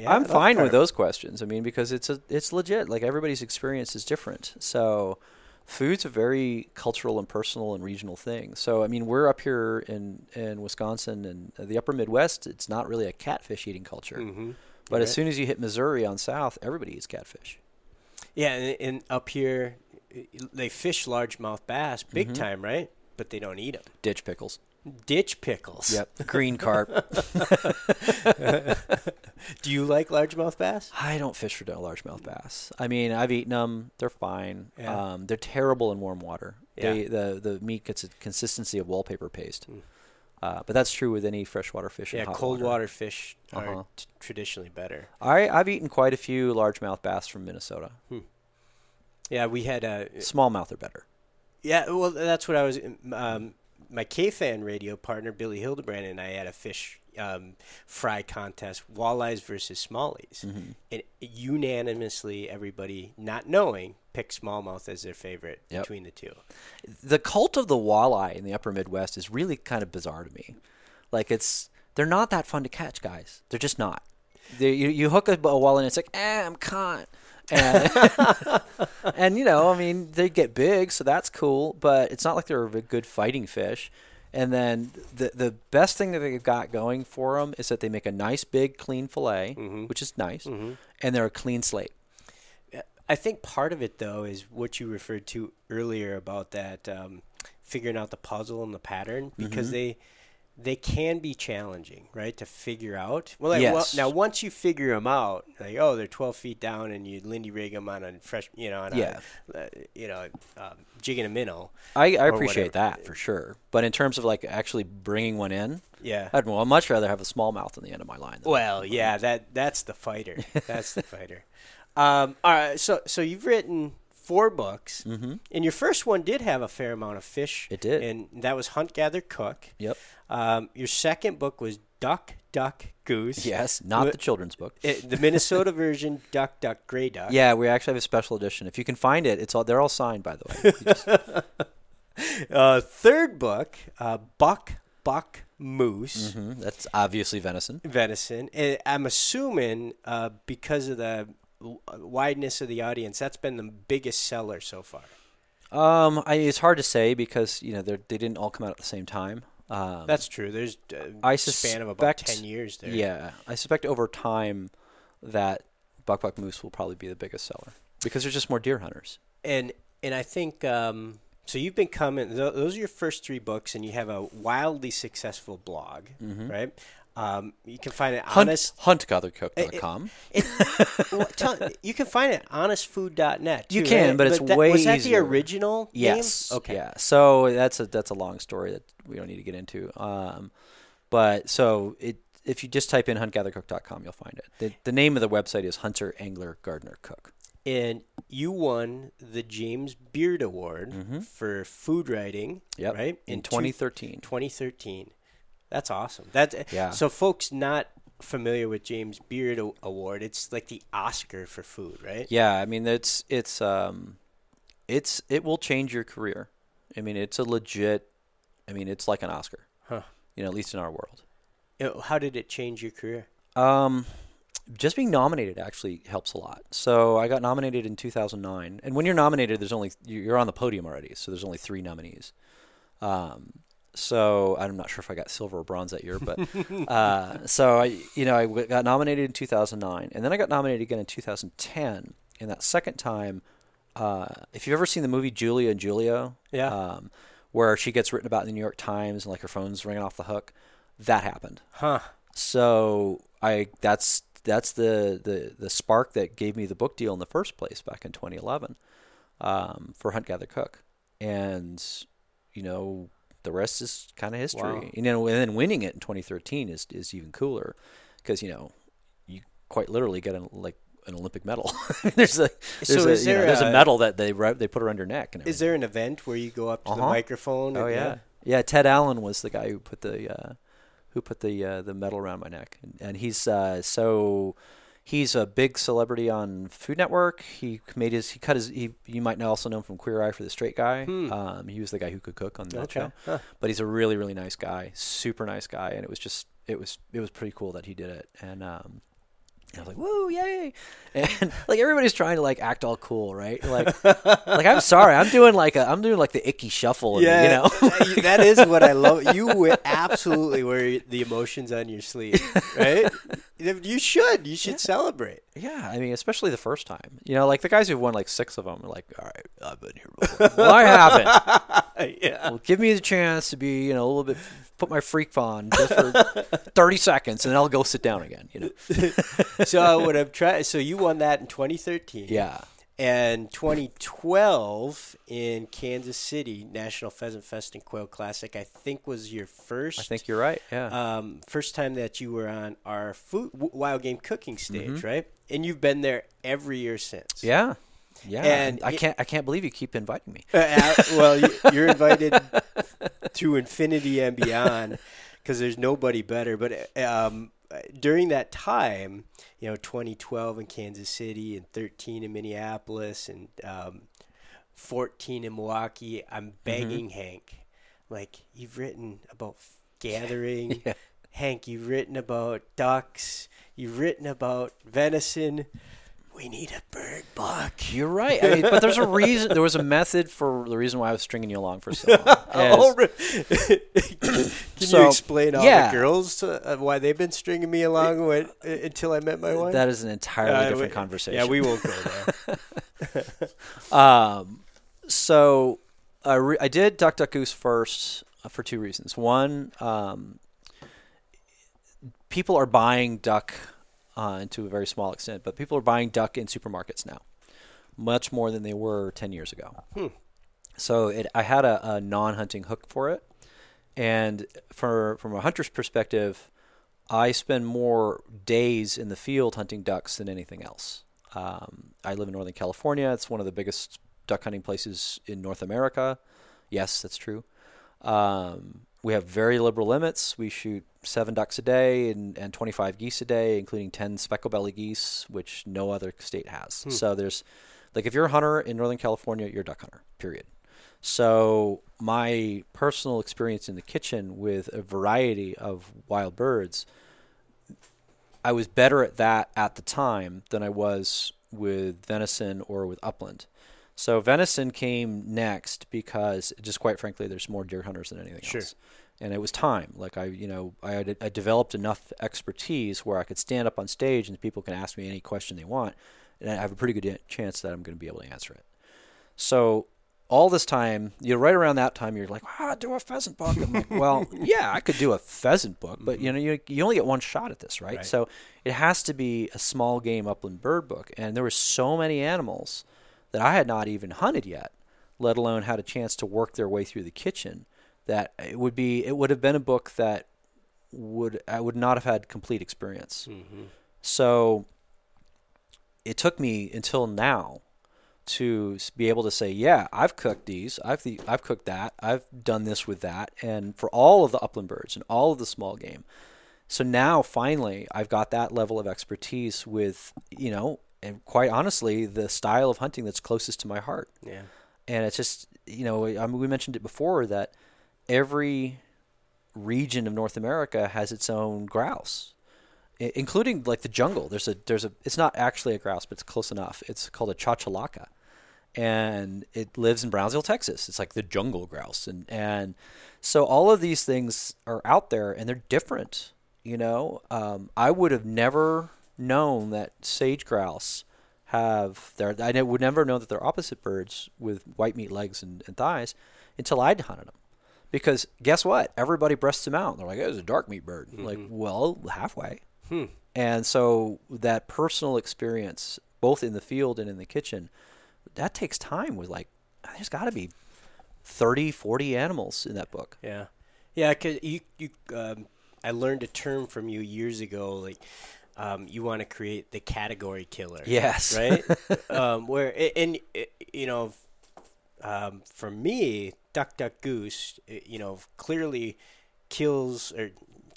yeah, I'm fine with those questions. I mean, because it's a it's legit. Like everybody's experience is different. So, food's a very cultural and personal and regional thing. So, I mean, we're up here in in Wisconsin and the Upper Midwest. It's not really a catfish eating culture. Mhm. But as soon as you hit Missouri on south, everybody eats catfish. Yeah, and, and up here, they fish largemouth bass big Mhm. time, right? But they don't eat them. Ditch pickles. Ditch pickles. Yep. Green carp. Do you like largemouth bass? I don't fish for largemouth bass. I mean, I've eaten them. They're fine. Yeah. Um, they're terrible in warm water. Yeah. They, the the meat gets a consistency of wallpaper paste. Mm. Uh, but that's true with any freshwater fish. Yeah, cold water. water fish Uh-huh. are t- traditionally better. I I've eaten quite a few largemouth bass from Minnesota. Yeah, we had a Smallmouth are better. yeah. Well, that's what I was. Um, my KFAN radio partner Billy Hildebrand and I had a fish um, fry contest: walleyes versus smallies, Mm-hmm. and unanimously, everybody not knowing picked smallmouth as their favorite Yep. between the two. the cult of the walleye in the upper Midwest is really kind of bizarre to me. Like it's they're not that fun to catch, guys. They're just not. They, you you hook a, a walleye and it's like, eh, I'm caught. And, and you know, I mean, they get big, so that's cool. But it's not like they're a good fighting fish. And then the the best thing that they've got going for them is that they make a nice big clean fillet, which is nice, and they're a clean slate. I think part of it though is what you referred to earlier about that um, figuring out the puzzle and the pattern because Mm-hmm. they they can be challenging, right? To figure out. Well, like, well, now once you figure them out, like oh, they're twelve feet down, and you lindy rig them on a fresh, you know, on Yeah. a, uh, you know, um, jigging a minnow. I, I appreciate whatever. that for sure. But in terms of like actually bringing one in, Yeah. I'd well, much rather have a smallmouth on the end of my line. Than Well, yeah, that that's the fighter. That's the fighter. Um, all right, so so you've written four books, mm-hmm. and your first one did have a fair amount of fish. It did. and that was Hunt, Gather, Cook. Yep. Um, your second book was Duck, Duck, Goose. Yes, not Wh- the children's book. It, the Minnesota version, Duck, Duck, Gray Duck. Yeah, we actually have a special edition. If you can find it, it's all they're all signed by the way. Just- Uh, third book, uh, Buck, Buck, Moose. Mhm, That's obviously venison. venison. And I'm assuming uh, because of the wideness of the audience, that's been the biggest seller so far. Um, I, it's hard to say because you know they they didn't all come out at the same time. Um, That's true. There's a I span of about ten years there. yeah. I suspect over time that Buck Buck Moose will probably be the biggest seller because there's just more deer hunters. and and I think um, so. You've been coming. Those are your first three books, and you have a wildly successful blog, right? Um, you can find it Mm-hmm. Hunt, honest. huntgathercook.com. It, well, tell, you can find it honestfood.net. You can, right? but it's that, way Was that easier. the original? Yes. Name? Okay. Yeah. So that's a that's a long story that we don't need to get into. Um, but so it if you just type in huntgathercook.com, you'll find it. The, the name of the website is Hunter Angler Gardener Cook. And you won the James Beard Award for food writing. Mm-hmm. Yep. Right In two- 2013. 2013. That's awesome. That's Yeah. So folks not familiar with James Beard Award, it's like the Oscar for food, right? Yeah, I mean it's it's um it's it will change your career. I mean it's a legit I mean it's like an Oscar. Huh. You know, at least in our world. How did it change your career? Um, just being nominated actually helps a lot. So I got nominated in 2009, and when you're nominated, there's only you're on the podium already. So there's only three nominees. Um, so I'm not sure if I got silver or bronze that year, but uh, so I you know I w- got nominated in 2009, and then I got nominated again in 2010. And that second time, uh, if you've ever seen the movie Julie and Julia, Yeah. um, where she gets written about in the New York Times and like her phone's ringing off the hook, that happened. Huh. So I that's that's the, the the spark that gave me the book deal in the first place back in 2011 um, for Hunt Gather Cook, and you know the rest is kind of history. Wow. You know, and then winning it in 2013 is is even cooler because you know you quite literally get an, like an Olympic medal. there's a there's, So a, you know, there there's a- a medal that they they put around your neck. And Is there an event where you go up to the Uh-huh. microphone? Oh yeah. yeah, Ted Allen was the guy who put the uh, who put the uh, the medal around my neck, and, and he's uh, so he's a big celebrity on Food Network. He made his he cut his he you might also know him from Queer Eye for the Straight Guy. Um, he was the guy who could cook on that Okay. show, Huh. but he's a really really nice guy, super nice guy, and it was just it was it was pretty cool that he did it, and um, I was like, "Woo, yay!" And like everybody's trying to like act all cool, right? Like, like I'm sorry, I'm doing like a, I'm doing like the Ickey shuffle, and, Yeah, you know. that is what I love. You absolutely wear the emotions on your sleeve, right? You should. You should celebrate. Yeah, I mean, especially the first time. You know, like the guys who've won like six of them are like, all right, I've been here before. well, I haven't. yeah. Well, give me the chance to be, you know, a little bit, put my freak on just for 30 seconds and then I'll go sit down again, you know? So what I'm trying. So you won that in 2013. Yeah. and 2012 in Kansas City National Pheasant Fest and Quail Classic, I think was your first. I think you're right. Yeah. um, first time that you were on our food wild game cooking stage, Mm-hmm. right? And you've been there every year since. yeah. Yeah. and I can't. I can't believe you keep inviting me. Uh, uh, well, you, you're invited to infinity and beyond because there's nobody better. But um, during that time, you know, 2012 in Kansas City and 13 in Minneapolis and um, 14 in Milwaukee, I'm begging Hank, like, you've written about gathering. Yeah. Hank, you've written about ducks. You've written about venison. We need a bird book. You're right. I mean, but there's a reason. There was a method for the reason why I was stringing you along for so long. Oh, re- Can So, you explain all yeah. the girls uh, why they've been stringing me along when, uh, until I met my wife? that is an entirely Uh, different we- conversation. Yeah, we won't go there. Um, so I, re- I did Duck Duck Goose first uh, for two reasons. One, um, people are buying duck uh, to a very small extent, but people are buying duck in supermarkets now, much more than they were ten years ago. So it, I had a, a non-hunting hook for it, and for from a hunter's perspective, I spend more days in the field hunting ducks than anything else. Um, I live in Northern California. It's one of the biggest duck hunting places in North America. Yes, that's true. Um, we have very liberal limits. We shoot seven ducks a day and, and 25 geese a day, including 10 speckle belly geese, which no other state has. Hmm. So there's, like, if you're a hunter in Northern California, you're a duck hunter, period. So my personal experience in the kitchen with a variety of wild birds, I was better at that at the time than I was with venison or with upland. So venison came next because just quite frankly, there's more deer hunters than anything Sure. else. And it was time. Like I, you know, I had I developed enough expertise where I could stand up on stage and people can ask me any question they want, and I have a pretty good chance that I'm going to be able to answer it. So all this time, you know, right around that time, you're like, ah, do a pheasant book. I'm like, well, yeah, I could do a pheasant book, but you know, you, you only get one shot at this, right? Right. So it has to be a small game upland bird book, and there were so many animals that I had not even hunted yet, let alone had a chance to work their way through the kitchen. That it would be, it would have been a book that would I would not have had complete experience. Mm-hmm. So it took me until now to be able to say, yeah, I've cooked these, I've the, I've cooked that, I've done this with that, and for all of the upland birds and all of the small game. So now finally, I've got that level of expertise with you know, and quite honestly, the style of hunting that's closest to my heart. Yeah. And it's just you know, I mean, we mentioned it before that every region of North America has its own grouse including like the jungle. There's a there's a it's not actually a grouse, but it's close enough. It's called a chachalaca, and it lives in Brownsville, Texas. It's like the jungle grouse, and and so all of these things are out there, and they're different. You know, um, I would have never known that sage grouse have their I would never know that they're opposite birds with white meat legs and, and thighs until I'd hunted them. Because guess what? Everybody breasts them out. They're like, it was a dark meat bird." Like, well, halfway. And so that personal experience, both in the field and in the kitchen, that takes time. With like, there's got to be 30, 40 animals in that book. Yeah, yeah. Cause you, you, um, I learned a term from you years ago. Like, um, you want to create the category killer. Yes. Right. um, where and you know, um, for me, Duck Duck Goose, uh, you know, clearly kills or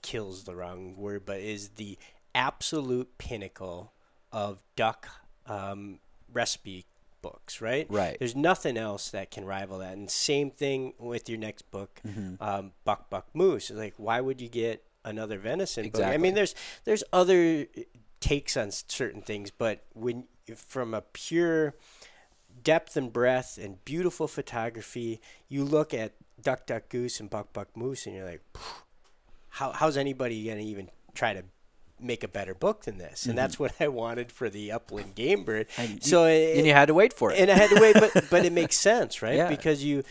kills the wrong word, but is the absolute pinnacle of duck um, recipe books, right? Right. There's nothing else that can rival that. And same thing with your next book, Mm-hmm. um, Buck Buck Moose. It's Like, why would you get another venison book? I mean, there's there's other takes on certain things, but when from a pure depth and breadth and beautiful photography, you look at Duck Duck Goose and Buck Buck Moose, and you're like, how how's anybody gonna even try to make a better book than this? And that's what I wanted for the Upland Game Bird. Mm-hmm. And so you, it, and you had to wait for it. and I had to wait, but but it makes sense, right? Yeah. Because you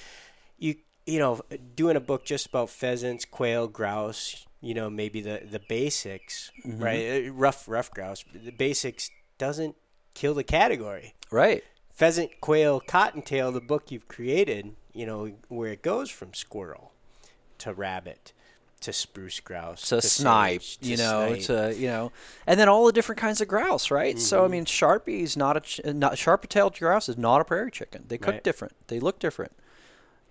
you you know doing a book just about pheasants, quail, grouse, you know maybe the the basics, right? Uh, Ruffed ruffed grouse, the basics doesn't kill the category. right. Pheasant, quail, cottontail, the book you've created, you know, where it goes from squirrel to rabbit to spruce grouse to, snipe, sage, to you know, snipe. to you know, and then all the different kinds of grouse, right? So I Mm-hmm. mean, sharpie's not a ch- not sharp-tailed grouse is not a prairie chicken. They cook Right. different. They look different.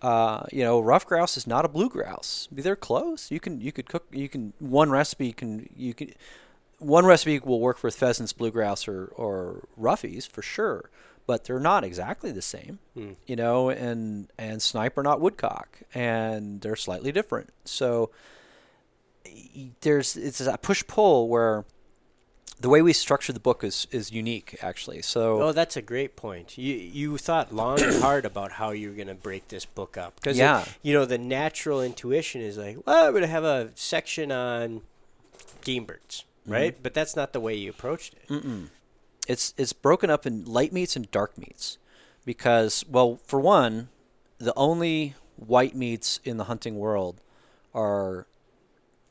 Uh, you know, ruffed grouse is not a blue grouse. They're close. You can you could cook. You can one recipe can you can one recipe will work for pheasants, blue grouse, or or roughies for sure. But they're not exactly the same, Hmm. you know. And and snipe are not woodcock, and they're slightly different. So there's it's a push pull where the way we structure the book is is unique actually. So Oh, that's a great point. You you thought long and hard about how you were going to break this book up because Yeah. you know the natural intuition is like, well, I'm going to have a section on game birds, Mm-hmm. right? But that's not the way you approached it. It's it's broken up in light meats and dark meats because well for one the only white meats in the hunting world are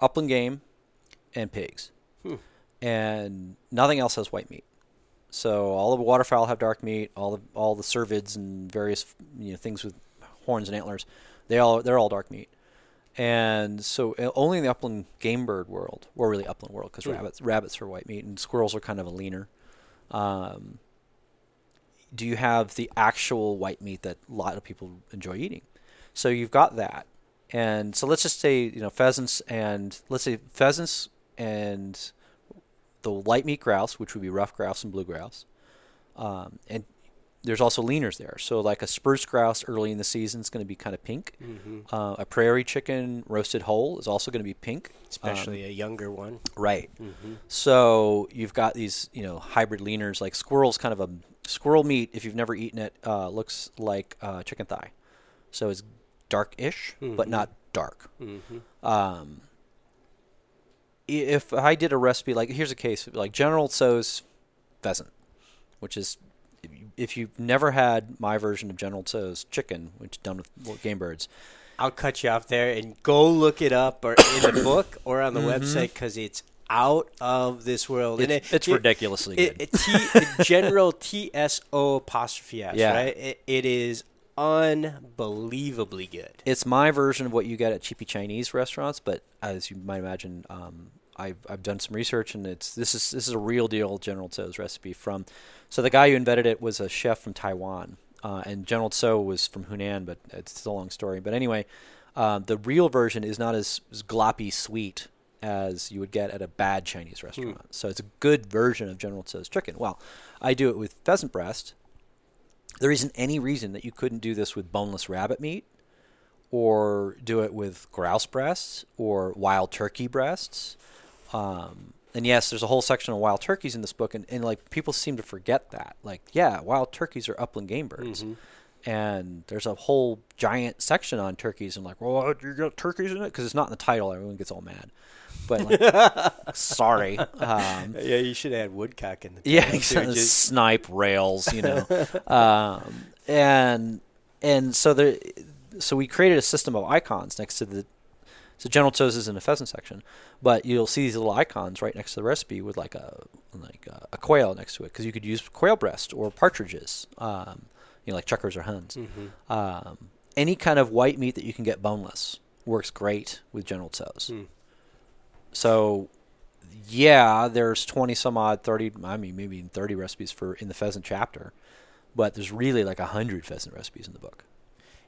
upland game and pigs. And nothing else has white meat. So all the waterfowl have dark meat. All the all the cervids and various you know things with horns and antlers they all they're all dark meat. And so uh, only in the upland game bird world or really upland world because rabbits rabbits are white meat and squirrels are kind of a leaner um, do you have the actual white meat that a lot of people enjoy eating? So you've got that, and so let's just say you know pheasants and let's say pheasants and the light meat grouse, which would be ruffed grouse and blue grouse, um, and there's also leaners there. So like a spruce grouse early in the season is going to be kind of pink. Uh, a prairie chicken roasted whole is also going to be pink. Especially a younger one. Right. So you've got these, you know, hybrid leaners. Like squirrel's kind of a squirrel meat. If you've never eaten it, uh, looks like uh, chicken thigh. So it's dark-ish, but not dark. Um, if I did a recipe, like here's a case, like General Tso's pheasant, which is if you- if you've never had my version of General Tso's chicken, which is done with game birds, I'll cut you off there and go look it up or in the book or on the website because it's out of this world. and it's, it- it's it- ridiculously It, good. T, general T S O apostrophe S, Yeah. right? It, it is unbelievably good. it's my version of what you get at cheapy Chinese restaurants, but as you might imagine, um, I've I've done some research and it's this is this is a real deal General Tso's recipe from. So the guy who invented it was a chef from Taiwan, uh, and General Tso was from Hunan, but it's a long story. But anyway, uh, the real version is not as, as gloppy sweet as you would get at a bad Chinese restaurant. So it's a good version of General Tso's chicken. Well, I do it with pheasant breast. There isn't any reason that you couldn't do this with boneless rabbit meat or do it with grouse breasts or wild turkey breasts. Um, and yes, there's a whole section on wild turkeys in this book, and, and like people seem to forget that. Like, yeah, wild turkeys are upland game birds, and there's a whole giant section on turkeys. And like, well, you got turkeys in it because it's not in the title. Everyone gets all mad. But like, sorry, um, Yeah, you should add woodcock in the yeah, title, too, exactly. Snipe rails, you know, um, and and so there, so we created a system of icons next to the. So General Tso's is in the pheasant section, but you'll see these little icons right next to the recipe with like a like a, a quail next to it because you could use quail breast or partridges, um, you know, like chukars or Huns. Mm-hmm. Um, any kind of white meat that you can get boneless works great with General Tso's. Hmm. So yeah, there's 20 some odd, 30, I mean, maybe even 30 recipes for in the pheasant chapter, but there's really like 100 pheasant recipes in the book.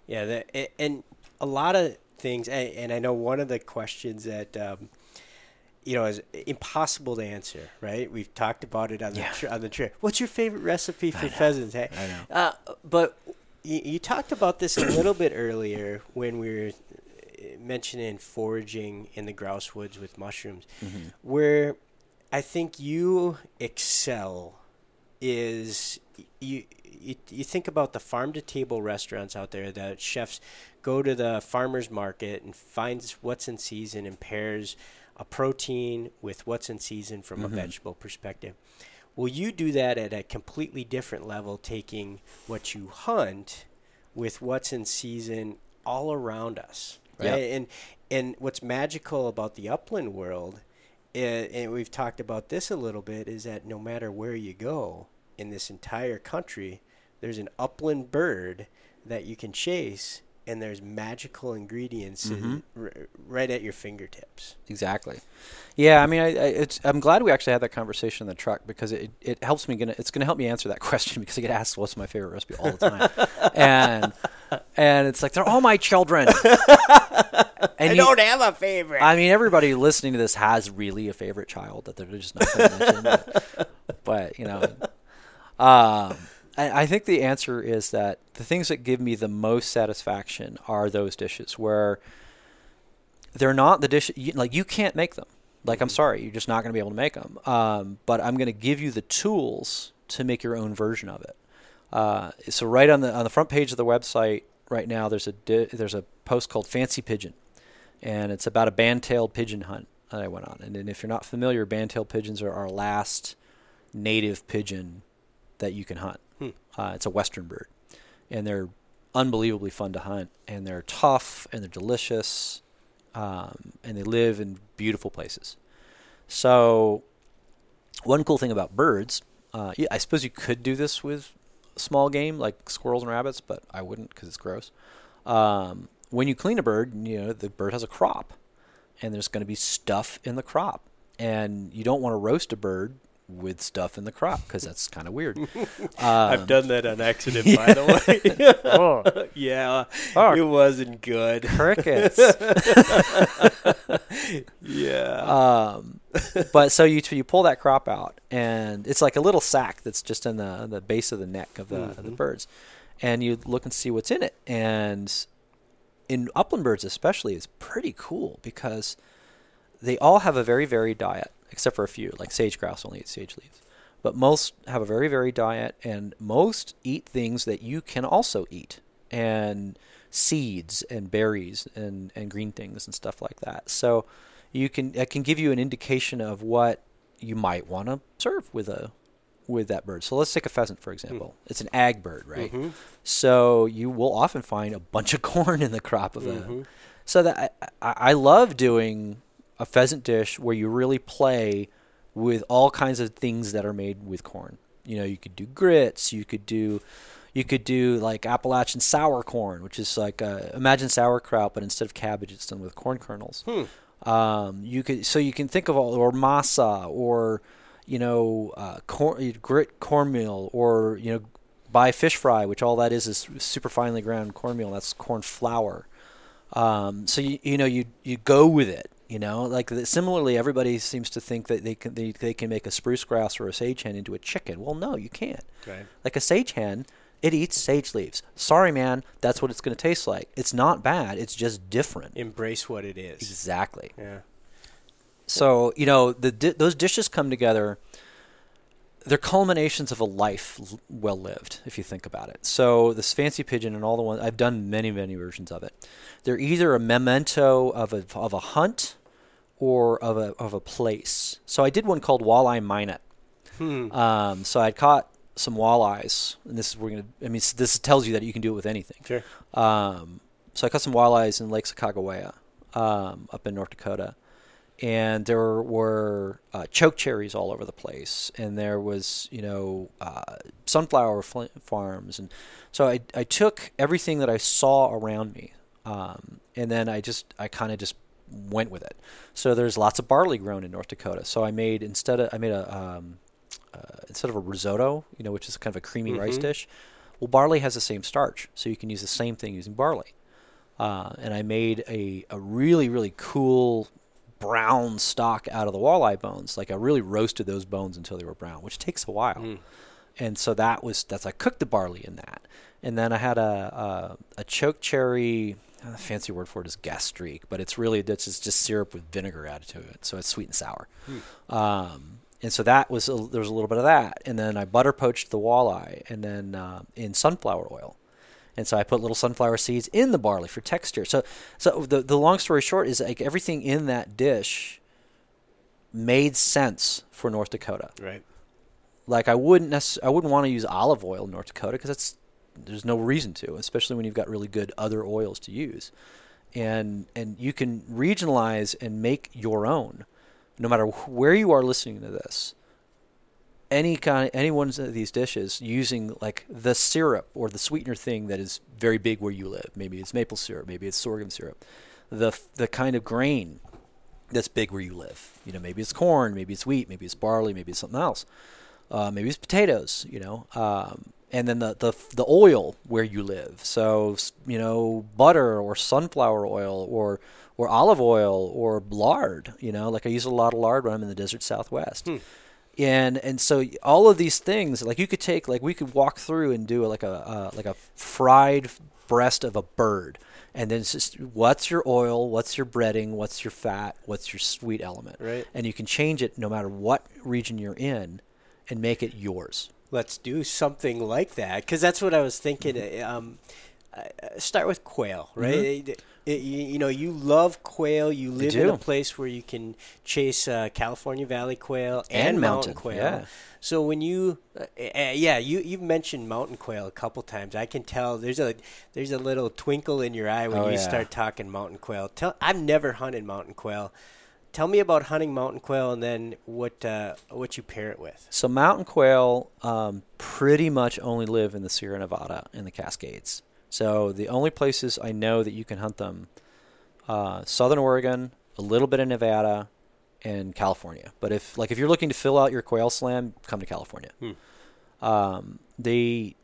Yeah, the, and a lot of things, and, and I know one of the questions that um, you know is impossible to answer. Right? We've talked about it on the Yeah. tr- on the trip. What's your favorite recipe for pheasants? Hey? I know. Uh, but you, you talked about this a little bit earlier when we were mentioning foraging in the grouse woods with mushrooms, Mm-hmm. where I think you excel is you, you you think about the farm to table restaurants out there that chefs go to the farmers market and finds what's in season and pairs a protein with what's in season from a vegetable perspective. Will you do that at a completely different level, taking what you hunt with what's in season all around us, right? And and what's magical about the upland world, eh, and we've talked about this a little bit, is that no matter where you go in this entire country, there's an upland bird that you can chase, and there's magical ingredients in, r- right at your fingertips. Exactly. Yeah, I mean, I, I, it's, I'm glad we actually had that conversation in the truck because it, it helps me. Gonna, it's going to help me answer that question because I get asked what's my favorite recipe all the time, and and it's like they're all my children. And I you- don't have a favorite. I mean, everybody listening to this has really a favorite child that they're just not going to mention. But, but, you know, um, I, think the answer is that the things that give me the most satisfaction are those dishes where they're not the dish you, like you can't make them. Like I'm sorry, you're just not going to be able to make them. Um, but I'm going to give you the tools to make your own version of it. Uh, so right on the on the front page of the website right now, there's a di- there's a post called Fancy Pigeon, and it's about a band-tailed pigeon hunt that I went on. And, and if you're not familiar, band-tailed pigeons are our last native pigeon that you can hunt. Uh, it's a western bird, and they're unbelievably fun to hunt, and they're tough and they're delicious, um, and they live in beautiful places. So, one cool thing about birds, uh, yeah, I suppose you could do this with small game like squirrels and rabbits, but I wouldn't because it's gross. Um, when you clean a bird, you know the bird has a crop, and there's going to be stuff in the crop, and you don't want to roast a bird with stuff in the crop because that's kind of weird. I've done that on accident, by the way. oh, yeah, Oh. it wasn't good. crickets. Yeah. Um, but so you you pull that crop out, and it's like a little sack that's just in the the base of the neck of the of the birds, and you look and see what's in it. And in upland birds, especially, it's pretty cool because they all have a very varied diet, except for a few, like sage grouse only eat sage leaves. But most have a very varied diet, and most eat things that you can also eat, and seeds and berries and, and green things and stuff like that. So you can it can give you an indication of what you might want to serve with a with that bird. So let's take a pheasant for hmm. example. It's an ag bird, right? Mm-hmm. So you will often find a bunch of corn in the crop of a. Mm-hmm. So that I I love doing a pheasant dish where you really play with all kinds of things that are made with corn. You know, you could do grits, you could do you could do like Appalachian sour corn, which is like uh, imagine sauerkraut, but instead of cabbage, it's done with corn kernels. Um, you could so you can think of all or masa or you know uh, corn grit cornmeal or you know buy fish fry, which all that is is super finely ground cornmeal. That's corn flour. Um, so you you know you you go with it. You know, like the, similarly, everybody seems to think that they can they, they can make a spruce grouse or a sage hen into a chicken. Well, no, you can't. Right. Like a sage hen, it eats sage leaves. Sorry, man, that's what it's going to taste like. It's not bad. It's just different. Embrace what it is. Exactly. Yeah. So you know, the di- those dishes come together. They're culminations of a life l- well lived, if you think about it. So this fancy pigeon and all the ones I've done many many versions of it. They're either a memento of a of a hunt or of a of a place. So I did one called Walleye Mine It. Um, so I'd caught some walleyes, and this is we're gonna. I mean, this tells you that you can do it with anything. Sure. Um, so I caught some walleyes in Lake Sakakawea, um, up in North Dakota, and there were uh, choke cherries all over the place, and there was you know uh, sunflower fl- farms, and so I I took everything that I saw around me, um, and then I just I kind of just went with it. So there's lots of barley grown in North Dakota. So I made instead of I made a um, uh, instead of a risotto, you know, which is kind of a creamy rice dish. Well, barley has the same starch, so you can use the same thing using barley. Uh, and I made a, a really really cool brown stock out of the walleye bones. Like I really roasted those bones until they were brown, which takes a while. And so that was that's I cooked the barley in that, and then I had a a, a choke cherry. The fancy word for it is gastrique, but it's really it's just, just syrup with vinegar added to it, so it's sweet and sour. Um, and so that was a, there was a little bit of that, and then I butter poached the walleye, and then uh, in sunflower oil, and so I put little sunflower seeds in the barley for texture. So so the the long story short is like everything in that dish made sense for North Dakota. Right. Like I wouldn't necess- I wouldn't want to use olive oil in North Dakota because that's there's no reason to, especially when you've got really good other oils to use. And and you can regionalize and make your own, no matter where you are listening to this. any kind, any one of these dishes using like the syrup or the sweetener thing that is very big where you live. Maybe it's maple syrup, maybe it's sorghum syrup. The the kind of grain that's big where you live. You know, maybe it's corn, maybe it's wheat, maybe it's barley, maybe it's something else. Uh, maybe it's potatoes. You know, um, and then the, the the oil where you live. So you know, butter or sunflower oil or or olive oil or lard. You know, like I use a lot of lard when I'm in the desert Southwest. Hmm. And and so all of these things, like you could take, like we could walk through and do like a uh, like a fried breast of a bird, and then it's just what's your oil, what's your breading, what's your fat, what's your sweet element, Right. And you can change it no matter what region you're in, and make it yours. Let's do something like that because that's what I was thinking. Mm-hmm. Um, uh, start with quail, right? It- it- you, you know, you love quail. You live in a place where you can chase uh, California Valley quail and, And mountain mountain, quail. yeah. So when you, uh, uh, yeah, you you've mentioned mountain quail a couple times. I can tell there's a there's a little twinkle in your eye when Oh, you yeah. start talking mountain quail. Tell I've never hunted mountain quail. Tell me about hunting mountain quail and then what uh, what you pair it with. So mountain quail um, pretty much only live in the Sierra Nevada and the Cascades. So the only places I know that you can hunt them, uh, Southern Oregon, a little bit of Nevada, and California. But if like if you're looking to fill out your quail slam, come to California. Hmm. Um, they,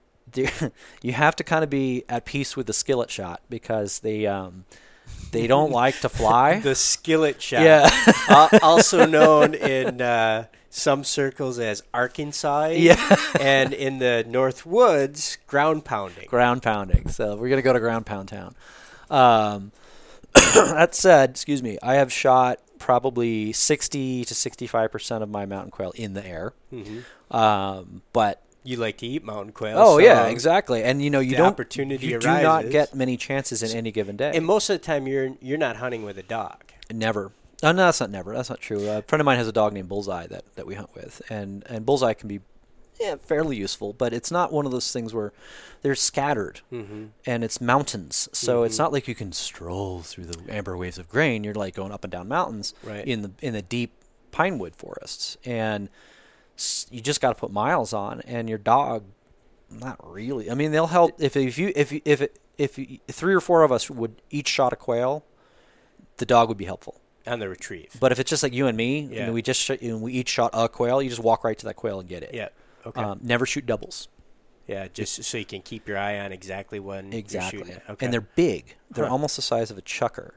you have to kind of be at peace with the skillet shot because they um, they don't like to fly. The skillet shot. yeah. uh, also known in uh, some circles as Arkansas. Yeah. and in the North Woods, ground pounding. ground pounding. So we're gonna go to ground pound town. Um, that said, excuse me, I have shot probably sixty to sixty-five percent of my mountain quail in the air. hmm Um, but You like to eat mountain quail. oh so- yeah, exactly. And you know you don't opportunity you do not get many chances in any given day. And most of the time, you're you're not hunting with a dog. Never. Oh, no, that's not never. That's not true. A friend of mine has a dog named Bullseye that, that we hunt with, and and Bullseye can be yeah fairly useful, but it's not one of those things where they're scattered Mm-hmm. and it's mountains, so it's not like you can stroll through the amber waves of grain. You're like going up and down mountains Right. in the in the deep pine wood forests, and you just got to put miles on, and your dog, not really. I mean, they'll help if if you if if if you, three or four of us would each shot a quail, the dog would be helpful. On the retrieve. But if it's just like you and me, Yeah. and we just sh- and we each shot a quail, you just walk right to that quail and get it. Yeah. Okay. Um, never shoot doubles. yeah. Just so you can keep your eye on exactly when Exactly. you're shooting it. Okay. And they're big. They're Huh. almost the size of a chukar.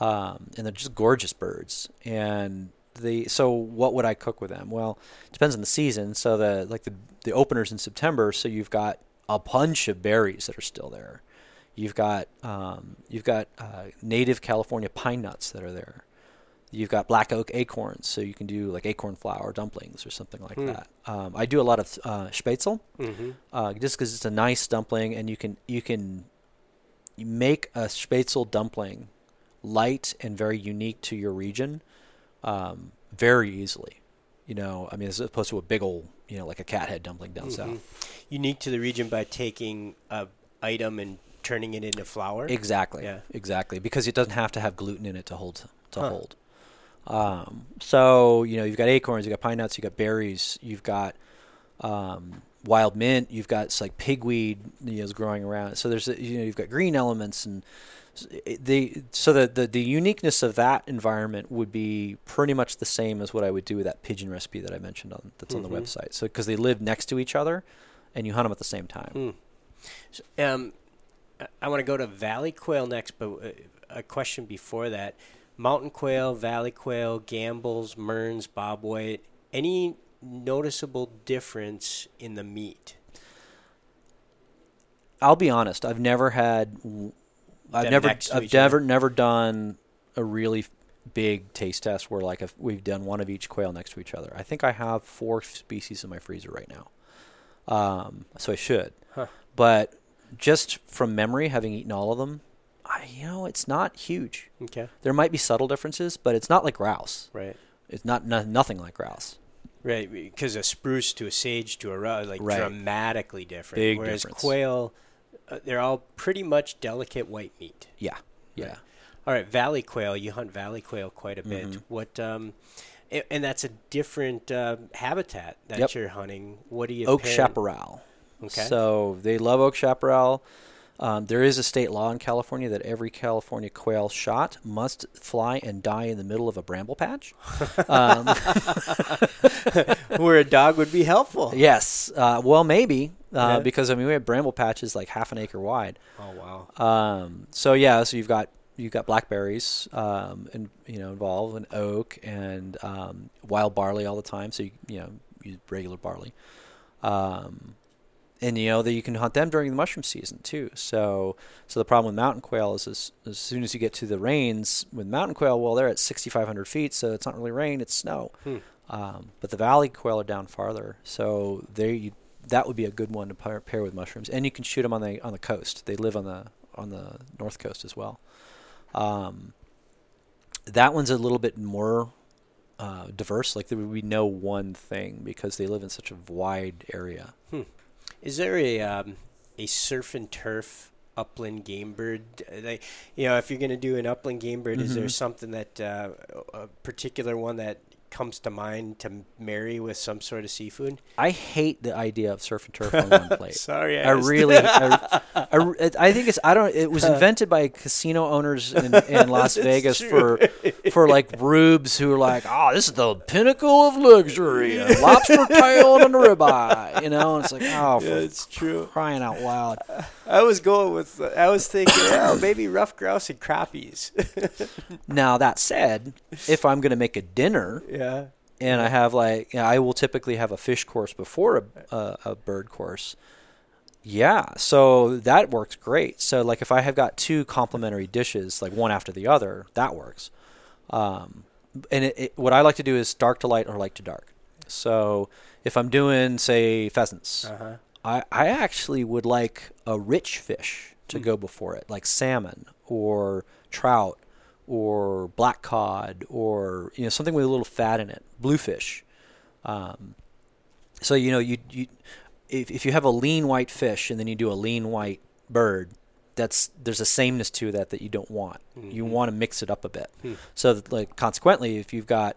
Um, and they're just gorgeous birds. And the so what would I cook with them? Well, it depends on the season. So the like the the openers in September, so you've got a bunch of berries that are still there. You've got um, you've got uh, native California pine nuts that are there. You've got black oak acorns, so you can do like acorn flour dumplings or something like Hmm. that. Um, I do a lot of uh, spätzle hmm uh, just because it's a nice dumpling, and you can you can you make a spätzle dumpling light and very unique to your region um, very easily. You know, I mean, as opposed to a big old, you know, like a cat head dumpling down Mhm. south. Unique to the region by taking a item and turning it into flour. Exactly. Yeah. Exactly. Because it doesn't have to have gluten in it to hold to Huh. hold. Um, so you know, you've got acorns, you've got pine nuts, you've got berries, you've got um, wild mint, you've got like pigweed, you know, is growing around. So there's you know, you've got green elements and the so the, the the uniqueness of that environment would be pretty much the same as what I would do with that pigeon recipe that I mentioned on that's on the Mhm. website. So because they live next to each other, and you hunt them at the same time. Hmm. So, um, I- I want to go to valley quail next, but uh, a question before that: mountain quail, valley quail, Gambel's, Mearns, bobwhite. Any noticeable difference in the meat? I'll be honest. I've never had. I've never. I've each other? never never done a really big taste test where like if we've done one of each quail next to each other. I think I have four species in my freezer right now. Um, so I should. Huh. But just from memory, having eaten all of them, I you know it's not huge. Okay, There might be subtle differences, but it's not like grouse. right, It's not no, nothing like grouse. right. Because a spruce to a sage to a ru- like Right. dramatically different. Big Whereas difference. quail, uh, they're all pretty much delicate white meat. Yeah. Yeah. Right. All right, valley quail. You hunt valley quail quite a bit. Mhm. What? Um, A- And that's a different uh, habitat that Yep. you're hunting. What do you think? Oak pairing- chaparral. Okay. So they love oak chaparral. Um, there is a state law in California that every California quail shot must fly and die in the middle of a bramble patch. Um, Where a dog would be helpful. yes. Uh, well, maybe uh, Yeah. because I mean we have bramble patches like half an acre wide. Oh wow. Um, so yeah, so you've got you've got blackberries, um, and you know involved, and oak, and um, wild barley all the time. So you you know use regular barley, um, and you know that you can hunt them during the mushroom season too. So so the problem with mountain quail is as, as soon as you get to the rains with mountain quail, well they're at 6,500 feet, so it's not really rain, it's snow. Hmm. Um, but the valley quail are down farther, so there you that would be a good one to pair, pair with mushrooms, and you can shoot them on the on the coast. They live on the on the north coast as well. Um, that one's a little bit more uh, diverse. Like there would be no one thing because they live in such a wide area. Is there a um, a surf and turf upland game bird? Like, you know, if you're going to do an upland game bird, is there Mhm. something that uh, a particular one that comes to mind to marry with some sort of seafood? I hate the idea of surf and turf on one plate. Sorry, I was- really, I, I, I think it's I don't. It was invented by casino owners in, in Las Vegas true. for for like rubes who are like, oh, this is the pinnacle of luxury, a lobster tail and a ribeye, you know. And it's like, oh, for Yeah, it's true. crying out loud. I was going with. I was thinking, oh, maybe ruffed grouse and crappies. Now that said, if I'm going to make a dinner yeah. and I have like, you know, I will typically have a fish course before a, a, a bird course. Yeah, so that works great. So like if I have got two complementary dishes, like one after the other, that works. Um, and it, it, what I like to do is dark to light or light to dark. So if I'm doing say pheasants, Uh huh. I, I actually would like a rich fish to go before it, like salmon or trout or black cod or you know something with a little fat in it, bluefish. Um, so you know you you if if you have a lean white fish and then you do a lean white bird, that's there's a sameness to that that you don't want. You Mhm. want to mix it up a bit. Hmm. So that, like consequently, if you've got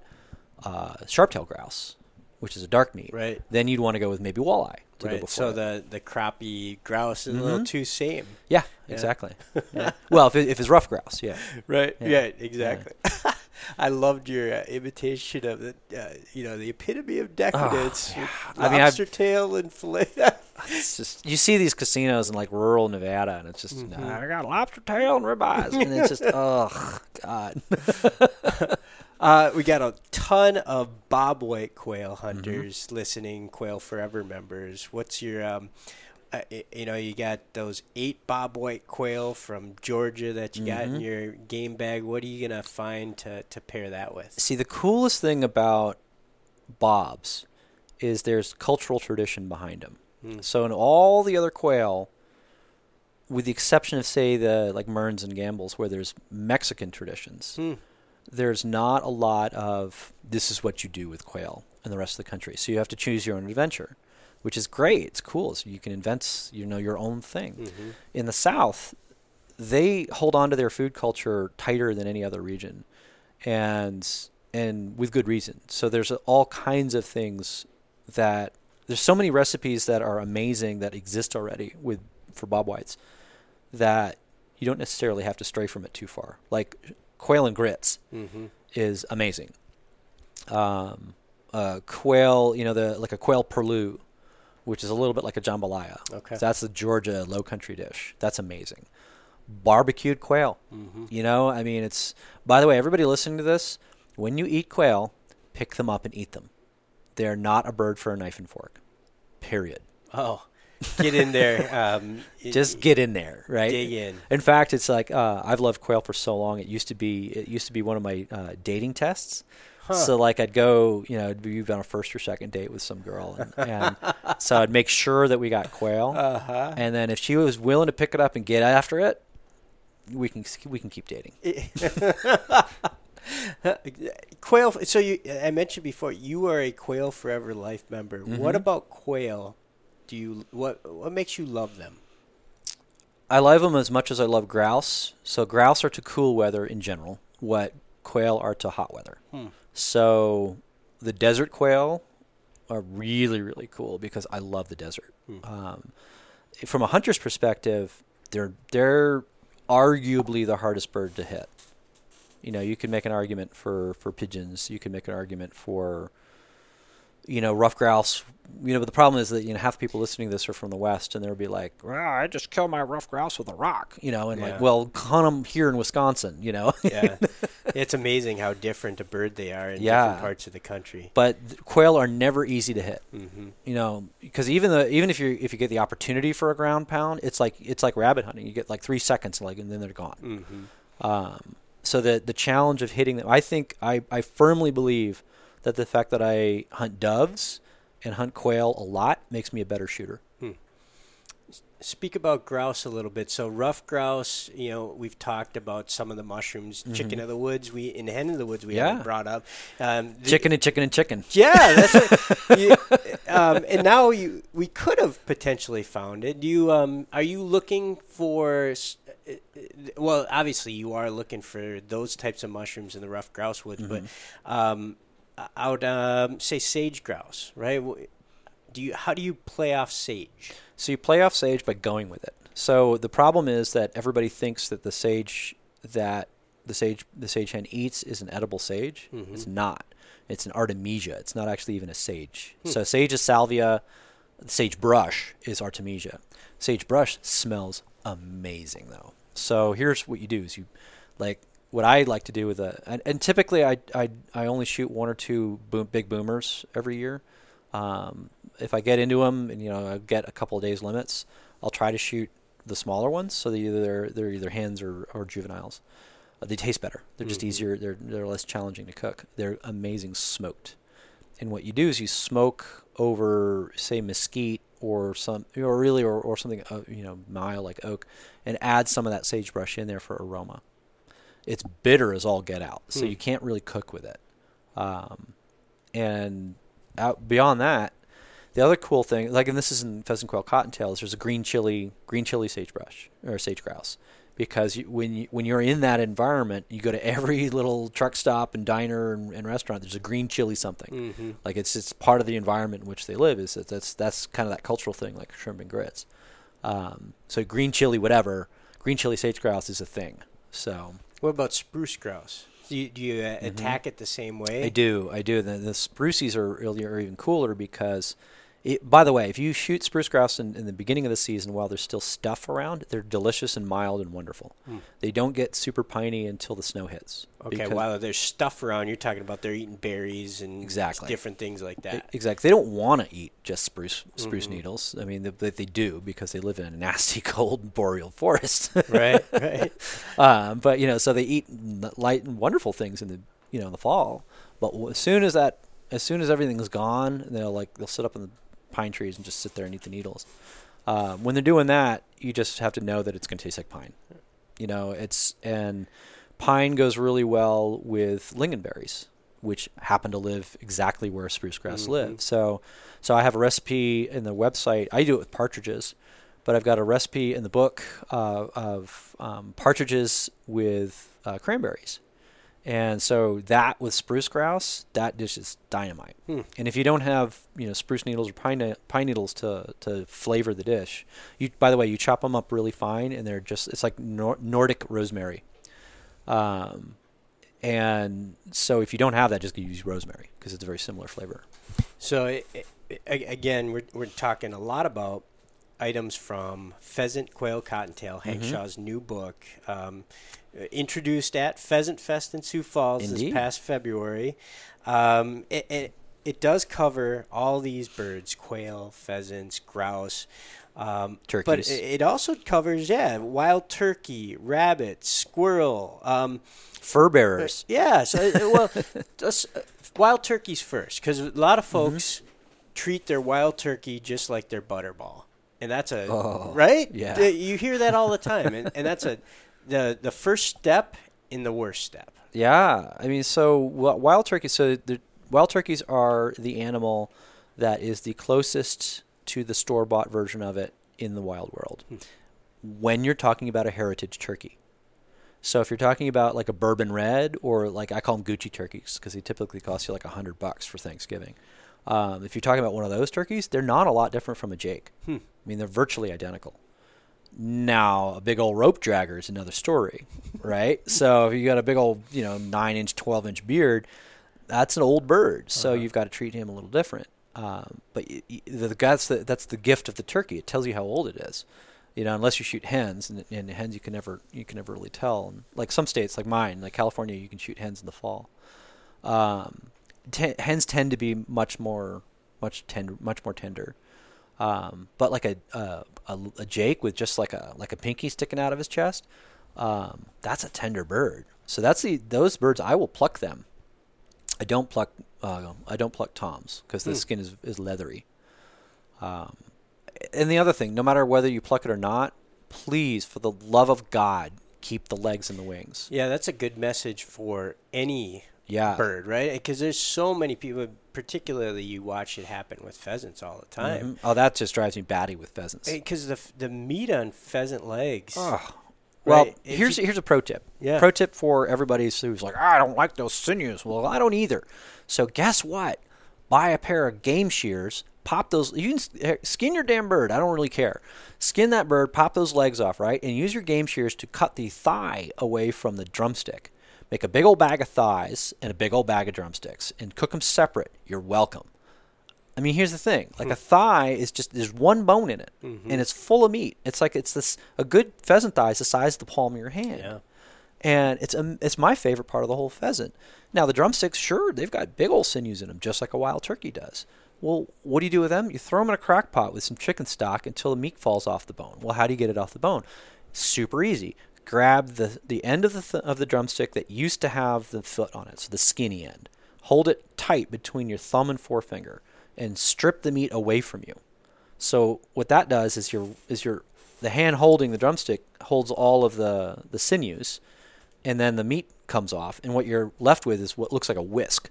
uh, sharp-tailed grouse, which is a dark meat, Right. then you'd want to go with maybe walleye to go before. So it. the the crappie grouse is a little Mhm. too same. yeah, Yeah. exactly. Yeah. Well, if, it, if it's ruffed grouse, yeah. Right. Yeah. Yeah. exactly. I loved your uh, imitation of the, uh, you know, the epitome of decadence. yeah. with I mean, I've- lobster tail and fillet. It's just you see these casinos in like rural Nevada, and it's just Mhm. "Nah, I got lobster tail and ribeyes, and it's just oh god. Uh, we got a ton of bobwhite quail Mm-hmm. hunters listening, Quail Forever members. What's your, um, uh, you know, you got those eight bobwhite quail from Georgia that you got in Mhm. your game bag. What are you gonna find to to pair that with? See, the coolest thing about bobs is there's cultural tradition behind them. Mm. So in all the other quail, with the exception of say the like Mearns and Gambel's, where there's Mexican traditions, Hmm. There's not a lot of this is what you do with quail in the rest of the country. So you have to choose your own adventure, which is great. It's cool. So you can invent you know your own thing. Mhm. In the South, they hold on to their food culture tighter than any other region, and and with good reason. So there's all kinds of things that there's so many recipes that are amazing that exist already with for bob whites that you don't necessarily have to stray from it too far. Like quail and grits Mhm. is amazing. Um, uh, quail, you know, the like a quail perloo, which is a little bit like a jambalaya. Okay. So that's the Georgia Low Country dish. That's amazing. Barbecued quail. Mhm. You know, I mean, it's. By the way, everybody listening to this, when you eat quail, pick them up and eat them. They're not a bird for a knife and fork. Period. Oh, get in there. Um, Just get in there, right? dig in. In fact, it's like uh, I've loved quail for so long. It used to be it used to be one of my uh, dating tests. Huh. So like I'd go, you know, be on a first or second date with some girl, and, and so I'd make sure that we got quail, Uh huh. and then if she was willing to pick it up and get after it, we can we can keep dating. quail. So you, I mentioned before, you are a Quail Forever Life member. What Mhm. about quail? Do you what what makes you love them? I love them as much as I love grouse. So grouse are to cool weather in general. What quail are to hot weather. So the desert quail are really really cool because I love the desert. Um, from a hunter's perspective, they're they're arguably the hardest bird to hit. You know, you can make an argument for for pigeons. You can make an argument for you know ruffed grouse. You know, but the problem is that you know half the people listening to this are from the west, and they'll be like, "Well, I just kill my ruffed grouse with a rock." You know, and Yeah. like, well, hunt them here in Wisconsin. You know, Yeah, it's amazing how different a bird they are in Yeah. different parts of the country. but th- quail are never easy to hit. hmm You know, because even the even if you if you get the opportunity for a ground pound, it's like it's like rabbit hunting. You get like three seconds, like, and then they're gone. hmm Um, so the the challenge of hitting them, I think I, I firmly believe that the fact that I hunt doves and hunt quail a lot makes me a better shooter. Speak about grouse a little bit. So ruffed grouse, you know, we've talked about some of the mushrooms, chicken of the woods. We in hen of the woods we Mm-hmm. Yeah. haven't brought up. Um, the- Chicken and chicken and chicken. Yeah, that's it. Um, and now you we could have potentially found it. Do you um are you looking for? uh, uh, Well, obviously you are looking for those types of mushrooms in the ruffed grouse woods, but um, out um, say sage grouse, right? Do you how do you play off sage? So you play off sage by going with it. So the problem is that everybody thinks that the sage that the sage the sage hen eats is an edible sage. It's not. It's an artemisia. It's not actually even a sage. So sage is salvia. Sage brush is artemisia. Sage brush smells amazing though. So here's what you do: is you like what I like to do with a and, and typically I, I I only shoot one or two boom, big boomers every year. Um, if I get into them and you know I get a couple of days limits, I'll try to shoot the smaller ones so they either they're, they're either hens or, or juveniles. Uh, they taste better. They're just easier. They're they're less challenging to cook. They're amazing smoked. And what you do is you smoke over say mesquite or some or really or, or something uh, you know mild like oak and add some of that sagebrush in there for aroma. It's bitter as all get out, so Hmm. you can't really cook with it. Um, and out beyond that, the other cool thing, like, and this is in pheasant quail cottontails, there's a green chili, green chili sagebrush or sage grouse, because you, when you when you're in that environment, you go to every little truck stop and diner and, and restaurant. There's a green chili something, Mm-hmm. like it's it's part of the environment in which they live. Is that that's that's kind of that cultural thing, like shrimp and grits. Um, so green chili, whatever, green chili sage grouse is a thing. So What about spruce grouse? Do you, do you uh, attack it the same way? I do, I do. The, the sprucies are, are even cooler because, it, by the way, if you shoot spruce grouse in, in the beginning of the season while there's still stuff around, they're delicious and mild and wonderful. They don't get super piney until the snow hits. Okay, while there's stuff around, you're talking about they're eating berries and Exactly. different things like that. Exactly. They don't want to eat just spruce spruce Mm-hmm. needles. I mean, they, they do because they live in a nasty, cold boreal forest. right, right. um, but you know, so they eat light and wonderful things in the you know in the fall. But as soon as that, as soon as everything's gone, they'll like they'll sit up in the pine trees and just sit there and eat the needles. Um, when they're doing that, you just have to know that it's going to taste like pine. You know, it's and pine goes really well with lingonberries, which happen to live exactly where spruce grouse Mhm. live. So, so I have a recipe in the website. I do it with partridges, but I've got a recipe in the book uh, of um, partridges with uh, cranberries. And so that with spruce grouse, that dish is dynamite. Hmm. And if you don't have you know spruce needles or pine pine needles to to flavor the dish, you by the way you chop them up really fine, and they're just it's like Nor- Nordic rosemary. Um, and so if you don't have that, just use rosemary because it's a very similar flavor. So i i a- again, we're we're talking a lot about items from Pheasant Quail Cottontail, Hank Mhm. Shaw's new book, um, uh, introduced at Pheasant Fest in Sioux Falls Indeed. this past February. Um, it, it it does cover all these birds: quail, pheasants, grouse. Um, but Turkeys. it, it also covers, yeah, wild turkey, rabbit, squirrel, um, Fur bearers. yeah. So, uh, well, just, uh, wild turkeys first, because a lot of Mm-hmm. folks treat their wild turkey just like their butterball, and that's a Oh, right. yeah. You hear that all the time, and, and that's a the the first step in the worst step. Yeah, I mean, so wild turkeys. So the wild turkeys are the animal that is the closest to the store bought version of it in the wild world. Hmm. When you're talking about a heritage turkey, So if you're talking about like a bourbon red or like I call them Gucci turkeys because they typically cost you like a hundred bucks for Thanksgiving. Um, if you're talking about one of those turkeys, they're not a lot different from a Jake. Hmm. I mean, they're virtually identical. Now, a big old rope dragger is another story, right? so if you got a big old, you know, nine inch, twelve inch beard, that's an old bird. So Uh-huh. you've got to treat him a little different. Um, but y- y- the, that's the that's the gift of the turkey. It tells you how old it is. You know, unless you shoot hens, and, and hens you can never you can never really tell. And like some states, like mine, like California, you can shoot hens in the fall. Um, te- hens tend to be much more much tender, much more tender. Um, but like a, a a a Jake with just like a like a pinky sticking out of his chest, um, that's a tender bird. So that's the those birds I will pluck them. I don't pluck uh, I don't pluck toms because the Hmm. skin is is leathery. Um, and the other thing, no matter whether you pluck it or not, please, for the love of God, keep the legs and the wings. Yeah, that's a good message for any Yeah. bird, right? Because there's so many people, particularly you watch it happen with pheasants all the time. Mhm. Oh, that just drives me batty with pheasants. Because the the meat on pheasant legs. Oh. Well, Right, here's you- here's a pro tip. Yeah. Pro tip for everybody who's like, I don't like those sinews. Well, I don't either. So guess what? Buy a pair of game shears. Pop those. You can eh, skin your damn bird. I don't really care. Skin that bird. Pop those legs off, right? And use your game shears to cut the thigh away from the drumstick. Make a big old bag of thighs and a big old bag of drumsticks, and cook them separate. You're welcome. I mean, here's the thing: like a thigh is just there's one bone in it, and it's full of meat. It's like it's this a good pheasant thigh is the size of the palm of your hand, Yeah. and it's um, it's my favorite part of the whole pheasant. Now the drumsticks, sure, they've got big old sinews in them, just like a wild turkey does. Well, what do you do with them? You throw them in a crock pot with some chicken stock until the meat falls off the bone. Well, how do you get it off the bone? Super easy. Grab the the end of the th- of the drumstick that used to have the foot on it, so the skinny end. Hold it tight between your thumb and forefinger, and strip the meat away from you. So what that does is your is your the hand holding the drumstick holds all of the the sinews, and then the meat comes off, and what you're left with is what looks like a whisk,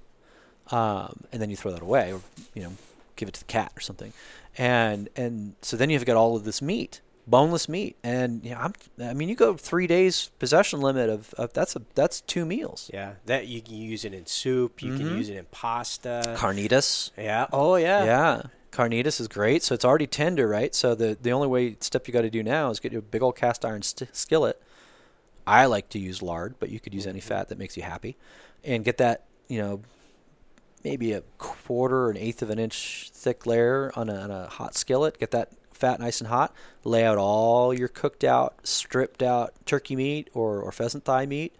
um, and then you throw that away, or you know, give it to the cat or something, and and so then you've got all of this meat, boneless meat, and you know, I'm, I mean, you go three days possession limit of, of that's a that's two meals. Yeah, that you can use it in soup. You Mhm. can use it in pasta. Carnitas, yeah. Oh yeah. Yeah. Carnitas is great. So it's already tender, right? So the, the only way step you got to do now is get a big old cast iron st- skillet. I like to use lard, but you could use any fat that makes you happy. And get that, you know, maybe a quarter or an eighth of an inch thick layer on a, on a hot skillet. Get that fat nice and hot. Lay out all your cooked out, stripped out turkey meat or, or pheasant thigh meat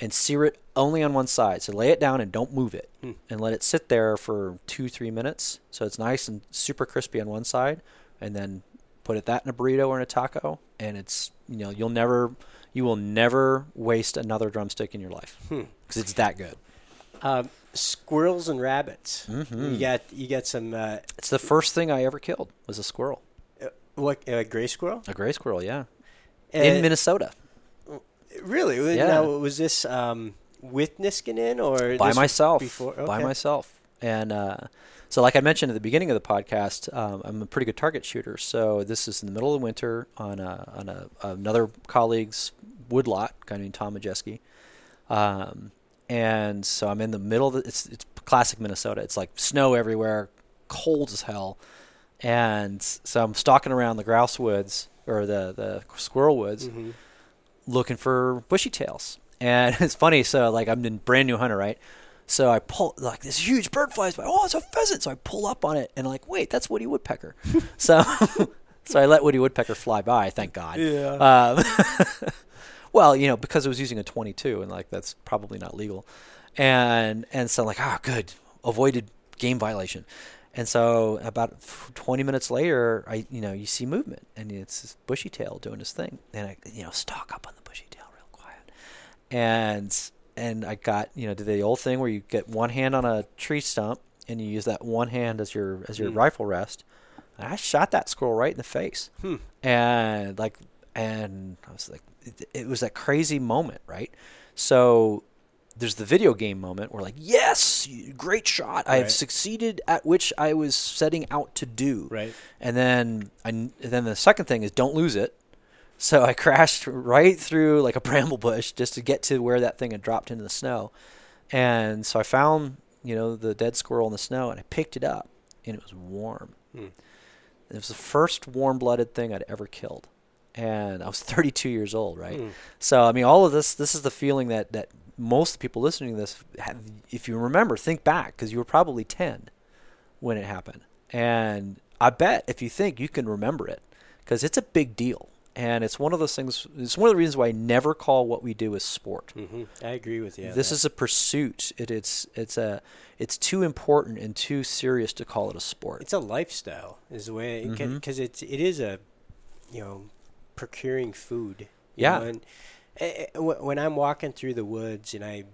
and sear it only on one side. So lay it down and don't move it, Hmm. and let it sit there for two three minutes. So it's nice and super crispy on one side, and then put it that in a burrito or in a taco, and it's you know you'll never you will never waste another drumstick in your life Hmm. because it's that good. Um, squirrels and rabbits. Mhm. You got you got some uh, It's the first thing I ever killed was a squirrel, what a gray squirrel a gray squirrel, yeah, Uh, in Minnesota Really? Yeah. Now, was this um, with Niskanen or by myself. Before By myself. And uh, so, like I mentioned at the beginning of the podcast, um, I'm a pretty good target shooter. So this is in the middle of the winter on a, on a, another colleague's woodlot, guy named Tom Majeski. Um, and so I'm in the middle of the, it's it's classic Minnesota. It's like snow everywhere, cold as hell. And so I'm stalking around the grouse woods or the the squirrel woods Mhm. looking for bushy tails. And it's funny, so like I'm a brand new hunter, right? So I pull like this huge bird flies by. Oh, it's a pheasant! So I pull up on it and I'm like, wait, that's Woody Woodpecker. so so I let Woody Woodpecker fly by. Thank God. Yeah. Um, well, you know, because I was using a 22, and like that's probably not legal, and and so I'm like, ah, good, avoided game violation. And so about 20 minutes later, I you know you see movement, and it's this bushy tail doing his thing, and I you know stalk up on the bushy tail real quiet, and and I got you know did the old thing where you get one hand on a tree stump and you use that one hand as your as your Hmm. rifle rest. And I shot that squirrel right in the face Hmm. and like and I was like it, it was that crazy moment, right? So there's the video game moment where like yes, great shot. I have Right. succeeded at which I was setting out to do. Right. And then I and then the second thing is don't lose it. So I crashed right through like a bramble bush just to get to where that thing had dropped into the snow. And so I found, you know, the dead squirrel in the snow and I picked it up and it was warm. Hmm. It was the first warm-blooded thing I'd ever killed. And I was 32 years old, right? Hmm. So I mean, all of this this is the feeling that that most people listening to this, have, if you remember, think back because you were probably 10 when it happened, and I bet if you think you can remember it because it's a big deal, and it's one of those things. It's one of the reasons why I never call what we do a sport. hmm I agree with you. this that. is a pursuit. It, it's it's a it's too important and too serious to call it a sport. it's a lifestyle is the way because it's it is a you know procuring food Yeah. know, and eh, eh, when i'm walking through the woods and i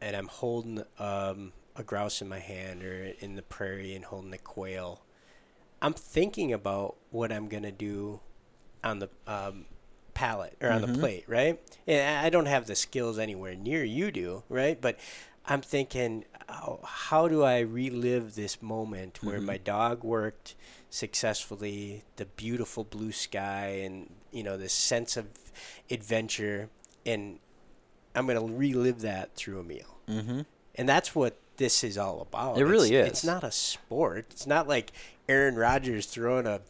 and i'm holding um, a grouse in my hand or in the prairie and holding a quail i'm thinking about what i'm going to do on the um, pallet or on the Mhm. plate right and i don't have the skills anywhere near you do right but i'm thinking how, how do i relive this moment where Mhm. my dog worked successfully the beautiful blue sky and you know this sense of adventure and i'm going to relive that through a meal Mm-hmm. and that's what this is all about. It really It's- is. It's not a sport. It's not like Aaron Rodgers throwing a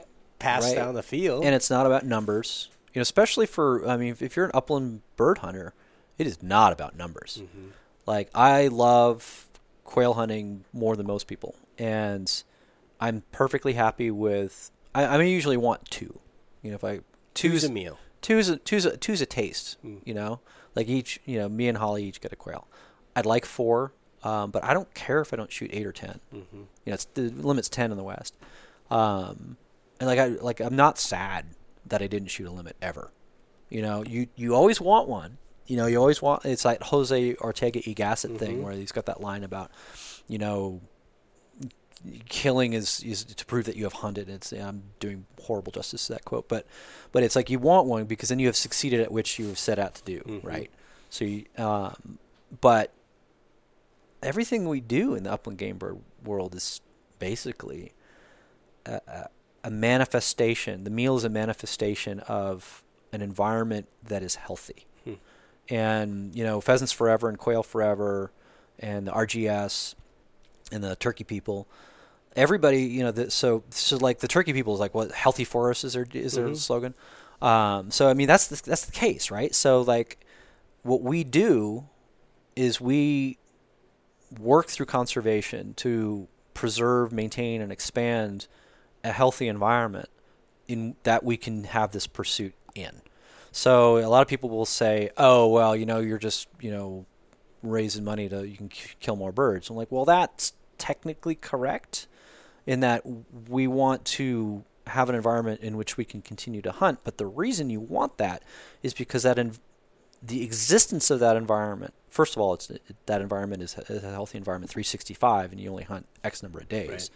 pass Right. down the field. and it's not about numbers. You know, especially for I mean, if you're an upland bird hunter, it is not about numbers. Mhm. Like I love quail hunting more than most people, and I'm perfectly happy with. I, I usually want two. You know, if I Two's two's a meal. two's a, two's a, two's a taste. Mm. You know, like each you know me and Holly each get a quail. I'd like four, um, but I don't care if I don't shoot eight or 10 hmm you know, it's the limit's ten in the West. Um, and like I like I'm not sad that I didn't shoot a limit ever. You know, you you always want one. You know, you always want. It's like Jose Ortega y Gasset Mhm. thing where he's got that line about, you know, killing is is to prove that you have hunted. It's I'm doing horrible justice to that quote, but but it's like you want one because then you have succeeded at which you have set out to do, Mhm. right? So, you, um, but everything we do in the upland game bird world is basically a, a, a manifestation. The meal is a manifestation of an environment that is healthy. Hmm. And, you know, Pheasants Forever and Quail Forever and the RGS and the Turkey People, everybody, you know, the, so, so like the Turkey People is like what healthy forests is their, is their Mhm. slogan. Um, so, I mean, that's the, that's the case, right? So, like, what we do is we work through conservation to preserve, maintain, and expand a healthy environment in that we can have this pursuit in. So a lot of people will say, "Oh, well, you know, you're just you know raising money to you can k- kill more birds." I'm like, "Well, that's technically correct in that we want to have an environment in which we can continue to hunt, but the reason you want that is because that in, the existence of that environment. First of all, it's that environment is a is a healthy environment, 365, and you only hunt X number of days. Right.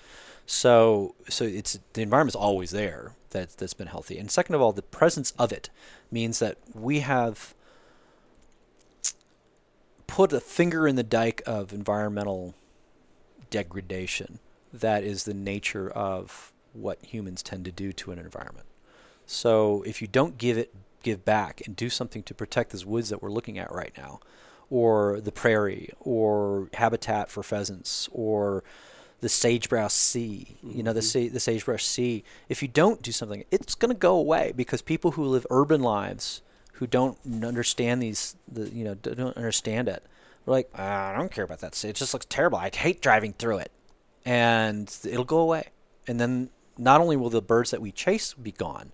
So, so it's the environment's always there. That that's been healthy. And second of all, the presence of it means that we have put a finger in the dike of environmental degradation. That is the nature of what humans tend to do to an environment. So if you don't give it give back and do something to protect those woods that we're looking at right now, or the prairie, or habitat for pheasants, or the sagebrush sea, you know, the Mhm. the sagebrush sea. If you don't do something, it's going to go away because people who live urban lives who don't understand these, the, you know, don't understand it, like, "Ah, I don't care about that. It just looks terrible. I hate driving through it, and it'll go away. And then not only will the birds that we chase be gone,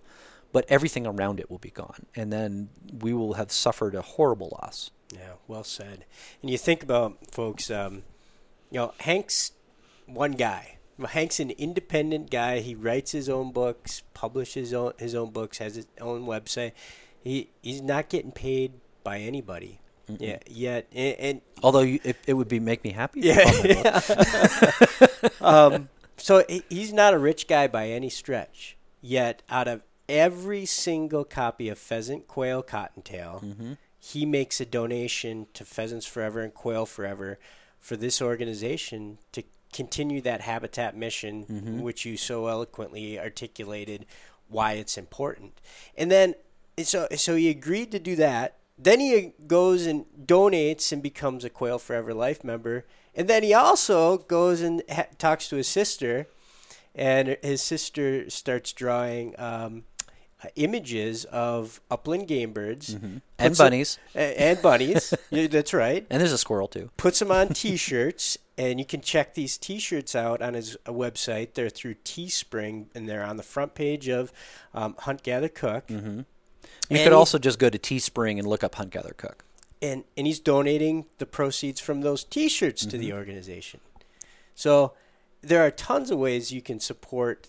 but everything around it will be gone, and then we will have suffered a horrible loss. Yeah, well said. And you think about folks, um, you know, Hank's one guy. Well, Hank's an independent guy. He writes his own books, publishes his own, his own books, has his own website. He he's not getting paid by anybody. Mm-mm. Yeah, yet and, and Although you, it, it would be make me happy. to Yeah. um, so he's not a rich guy by any stretch. Yet, out of every single copy of Pheasant, Quail, Cottontail, Mhm. he makes a donation to Pheasants Forever and Quail Forever for this organization to continue that habitat mission, Mhm. which you so eloquently articulated why it's important. And then so so he agreed to do that. Then he goes and donates and becomes a Quail Forever Life member. And then he also goes and ha- talks to his sister, and his sister starts drawing um, images of upland game birds and puts them- bunnies, a- and bunnies. yeah, that's right. and there's a squirrel too. Puts them on T-shirts, and you can check these T-shirts out on his uh, website. They're through Teespring, and they're on the front page of um, Hunt Gather Cook. You And could also just go to Teespring and look up Hunt Gather Cook. and and he's donating the proceeds from those T-shirts to Mm-hmm. the organization. So there are tons of ways you can support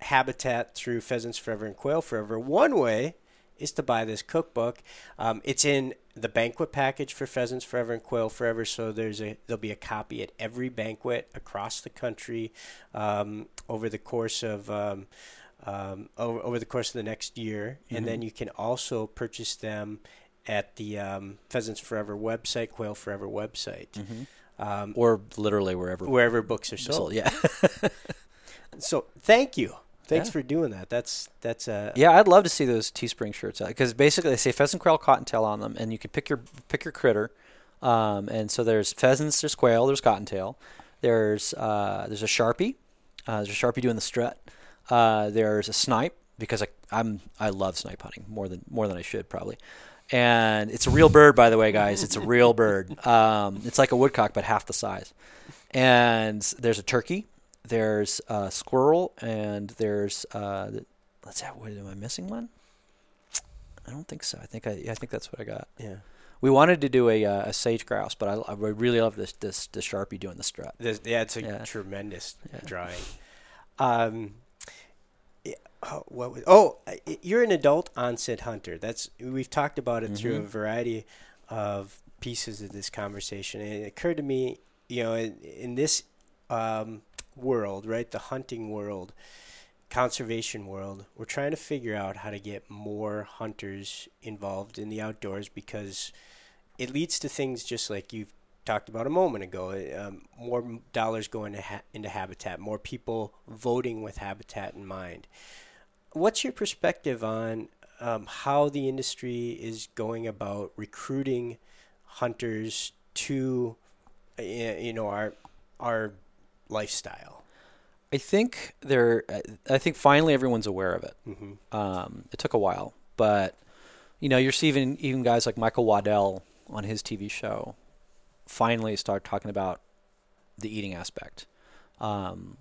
habitat through Pheasants Forever and Quail Forever. One way is to buy this cookbook. Um, it's in the banquet package for Pheasants Forever and Quail Forever. So there's a there'll be a copy at every banquet across the country um, over the course of. Um, um, over, over the course of the next year, and then you can also purchase them at the um, Pheasants Forever website, Quail Forever website, um, Or literally wherever. wherever books are sold. sold. Yeah. So thank you, thanks Yeah. for doing that. That's that's uh, Yeah, I'd love to see those Teespring shirts out because basically they say pheasant, quail, cottontail on them, and you can pick your pick your critter. Um, and so there's pheasants, there's quail, there's cottontail, there's uh, there's a sharpie, uh, there's a sharpie doing the strut. Uh, there's a snipe because I, I'm I love snipe hunting more than more than I should probably. And it's a real bird, by the way, guys. It's a real bird. Um, it's like a woodcock, but half the size. And there's a turkey, there's a squirrel, and there's uh, let's have. Wait, am I missing one? I don't think so. I think I, I think that's what I got. yeah. We wanted to do a, uh, a sage grouse, but I, I really love this this the sharpie doing the strut. This, yeah, it's a Yeah. tremendous Yeah. drawing. Um, oh, what was, oh, you're an adult onset hunter. That's we've talked about it through a Mhm. variety of pieces of this conversation, and it occurred to me, you know, in, in this um, world, right, the hunting world, conservation world, we're trying to figure out how to get more hunters involved in the outdoors because it leads to things just like you've talked about a moment ago. Um, more dollars going ha- into habitat, more people voting with habitat in mind. What's your perspective on um, how the industry is going about recruiting hunters to, uh, you know, our our lifestyle? I think they're. I think finally everyone's aware of it. Mm-hmm. Um, it took a while, but you know, you're seeing even guys like Michael Waddell on his TV show finally start talking about the eating aspect. Um,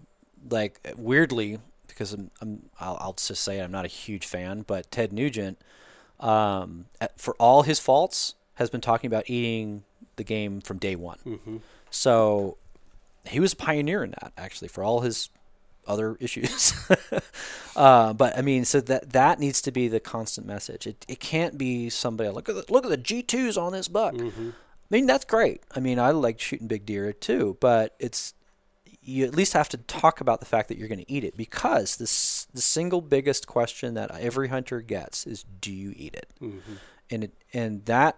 like weirdly, because I'm, I'm I'll, I'll just say it, I'm not a huge fan, but Ted Nugent, um, at, for all his faults, has been talking about eating the game from day one. Mm-hmm. So he was a pioneer in that, actually, for all his other issues. uh, but I mean, so that that needs to be the constant message. It it can't be somebody look at the, look at the G twos on this buck. Mm-hmm. I mean, that's great. I mean, I like shooting big deer too, but it's you at least have to talk about the fact that you're going to eat it because this the single biggest question that every hunter gets is, do you eat it? Mm-hmm. and it, and that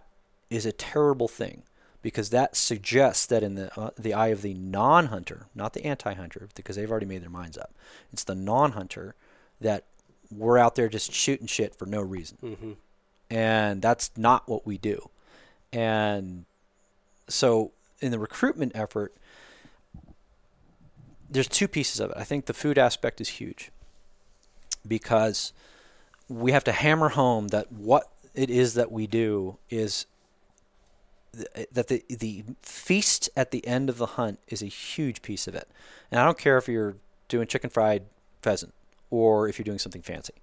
is a terrible thing because that suggests that in the uh, the eye of the non-hunter, not the anti-hunter, because they've already made their minds up. It's the non-hunter that we're out there just shooting shit for no reason, Mm-hmm. and that's not what we do. And so, in the recruitment effort, there's two pieces of it. I think the food aspect is huge because we have to hammer home that what it is that we do is th- that the the feast at the end of the hunt is a huge piece of it. And I don't care if you're doing chicken fried pheasant or if you're doing something fancy.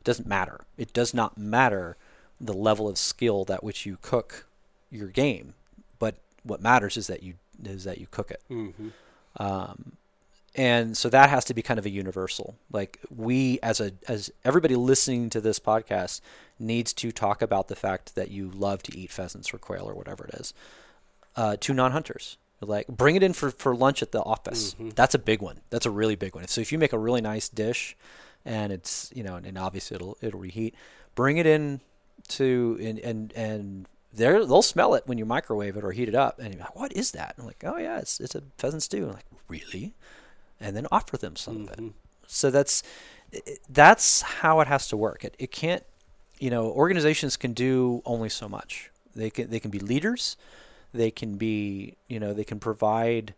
It doesn't matter. It does not matter the level of skill that which you cook your game, but what matters is that you is that you cook it. Mm-hmm. Um, and so that has to be kind of a universal. Like we, as a as everybody listening to this podcast, needs to talk about the fact that you love to eat pheasants or quail or whatever it is. Uh, to non-hunters, like bring it in for for lunch at the office. Mhm. That's a big one. That's a really big one. So if you make a really nice dish, and it's you know, and obviously it'll it'll reheat, bring it in to and and and they're, they'll smell it when you microwave it or heat it up, and you're like, "What is that?" And I'm like, "Oh yeah, it's it's a pheasant stew." I'm like, "Really?" And then offer them some of it. Mm-hmm. So that's that's how it has to work. It it can't you know, organizations can do only so much. They can they can be leaders, they can be you know they can provide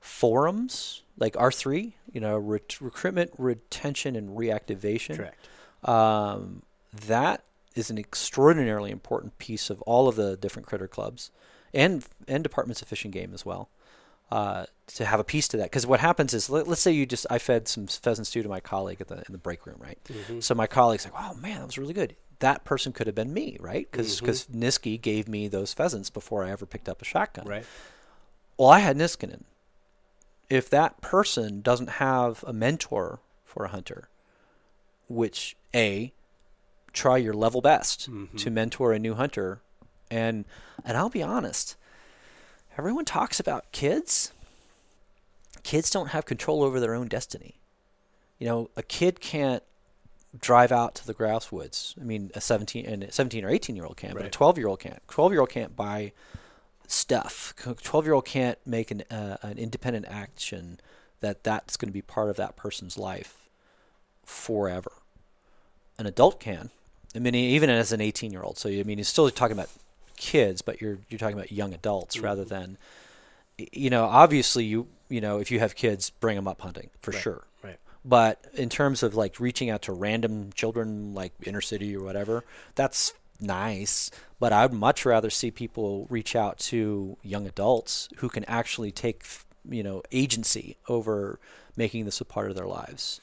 forums like R three, you know, recruitment, retention, and reactivation. Correct. Um, that is an extraordinarily important piece of all of the different critter clubs and and departments of fish and game as well. Uh, to have a piece to that, because what happens is, let, us say you just I fed some pheasant stew to my colleague at the in the break room, right? Mm-hmm. So my colleague's like, "Oh man, that was really good." That person could have been me, right? Because because mm-hmm. Niski gave me those pheasants before I ever picked up a shotgun. Right. Well, I had Niskanen. If that person doesn't have a mentor for a hunter, which a try your level best mm-hmm. to mentor a new hunter. And and I'll be honest, everyone talks about kids. Kids don't have control over their own destiny. You know, a kid can't drive out to the grouse woods. I mean, a 17 and 17 or 18 year old can, right. but a 12 year old can't. 12 year old can't buy stuff. 12 year old can't make an uh, an independent action that that's going to be part of that person's life forever. An adult can. I mean, even as an 18 year old. So I mean, you're still talking about kids, but you're you're talking about young adults mm-hmm. rather than, you know, obviously you you know if you have kids, bring them up hunting for right. sure. Right. But in terms of like reaching out to random children, like inner city or whatever, that's nice. But I'd much rather see people reach out to young adults who can actually take you know agency over making this a part of their lives.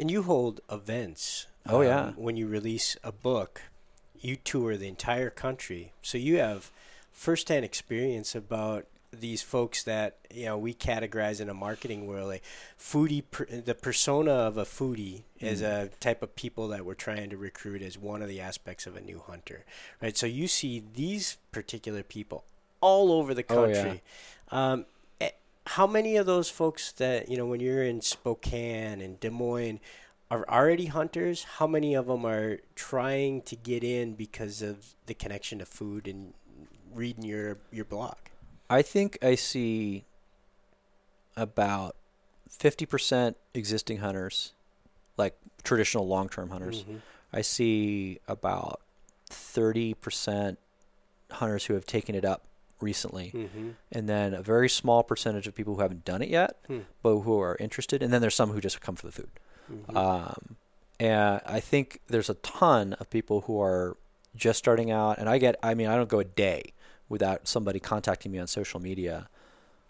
And you hold events Oh yeah. Um, when you release a book, you tour the entire country, so you have firsthand experience about these folks that you know we categorize in a marketing world like foodie per, the persona of a foodie mm. is a type of people that we're trying to recruit as one of the aspects of a new hunter right so you see these particular people all over the country oh, yeah. um, eh, how many of those folks that you know when you're in spokane and des moines are already hunters, how many of them are trying to get in because of the connection to food and reading your your blog? I think I see about 50% existing hunters, like traditional long-term hunters. Mm-hmm. I see about 30% hunters who have taken it up recently, mm-hmm. and then a very small percentage of people who haven't done it yet, hmm. but who are interested, and then there's some who just come for the food. Mm-hmm. Um, and I think there's a ton of people who are just starting out, and I get, I mean, I don't go a day without somebody contacting me on social media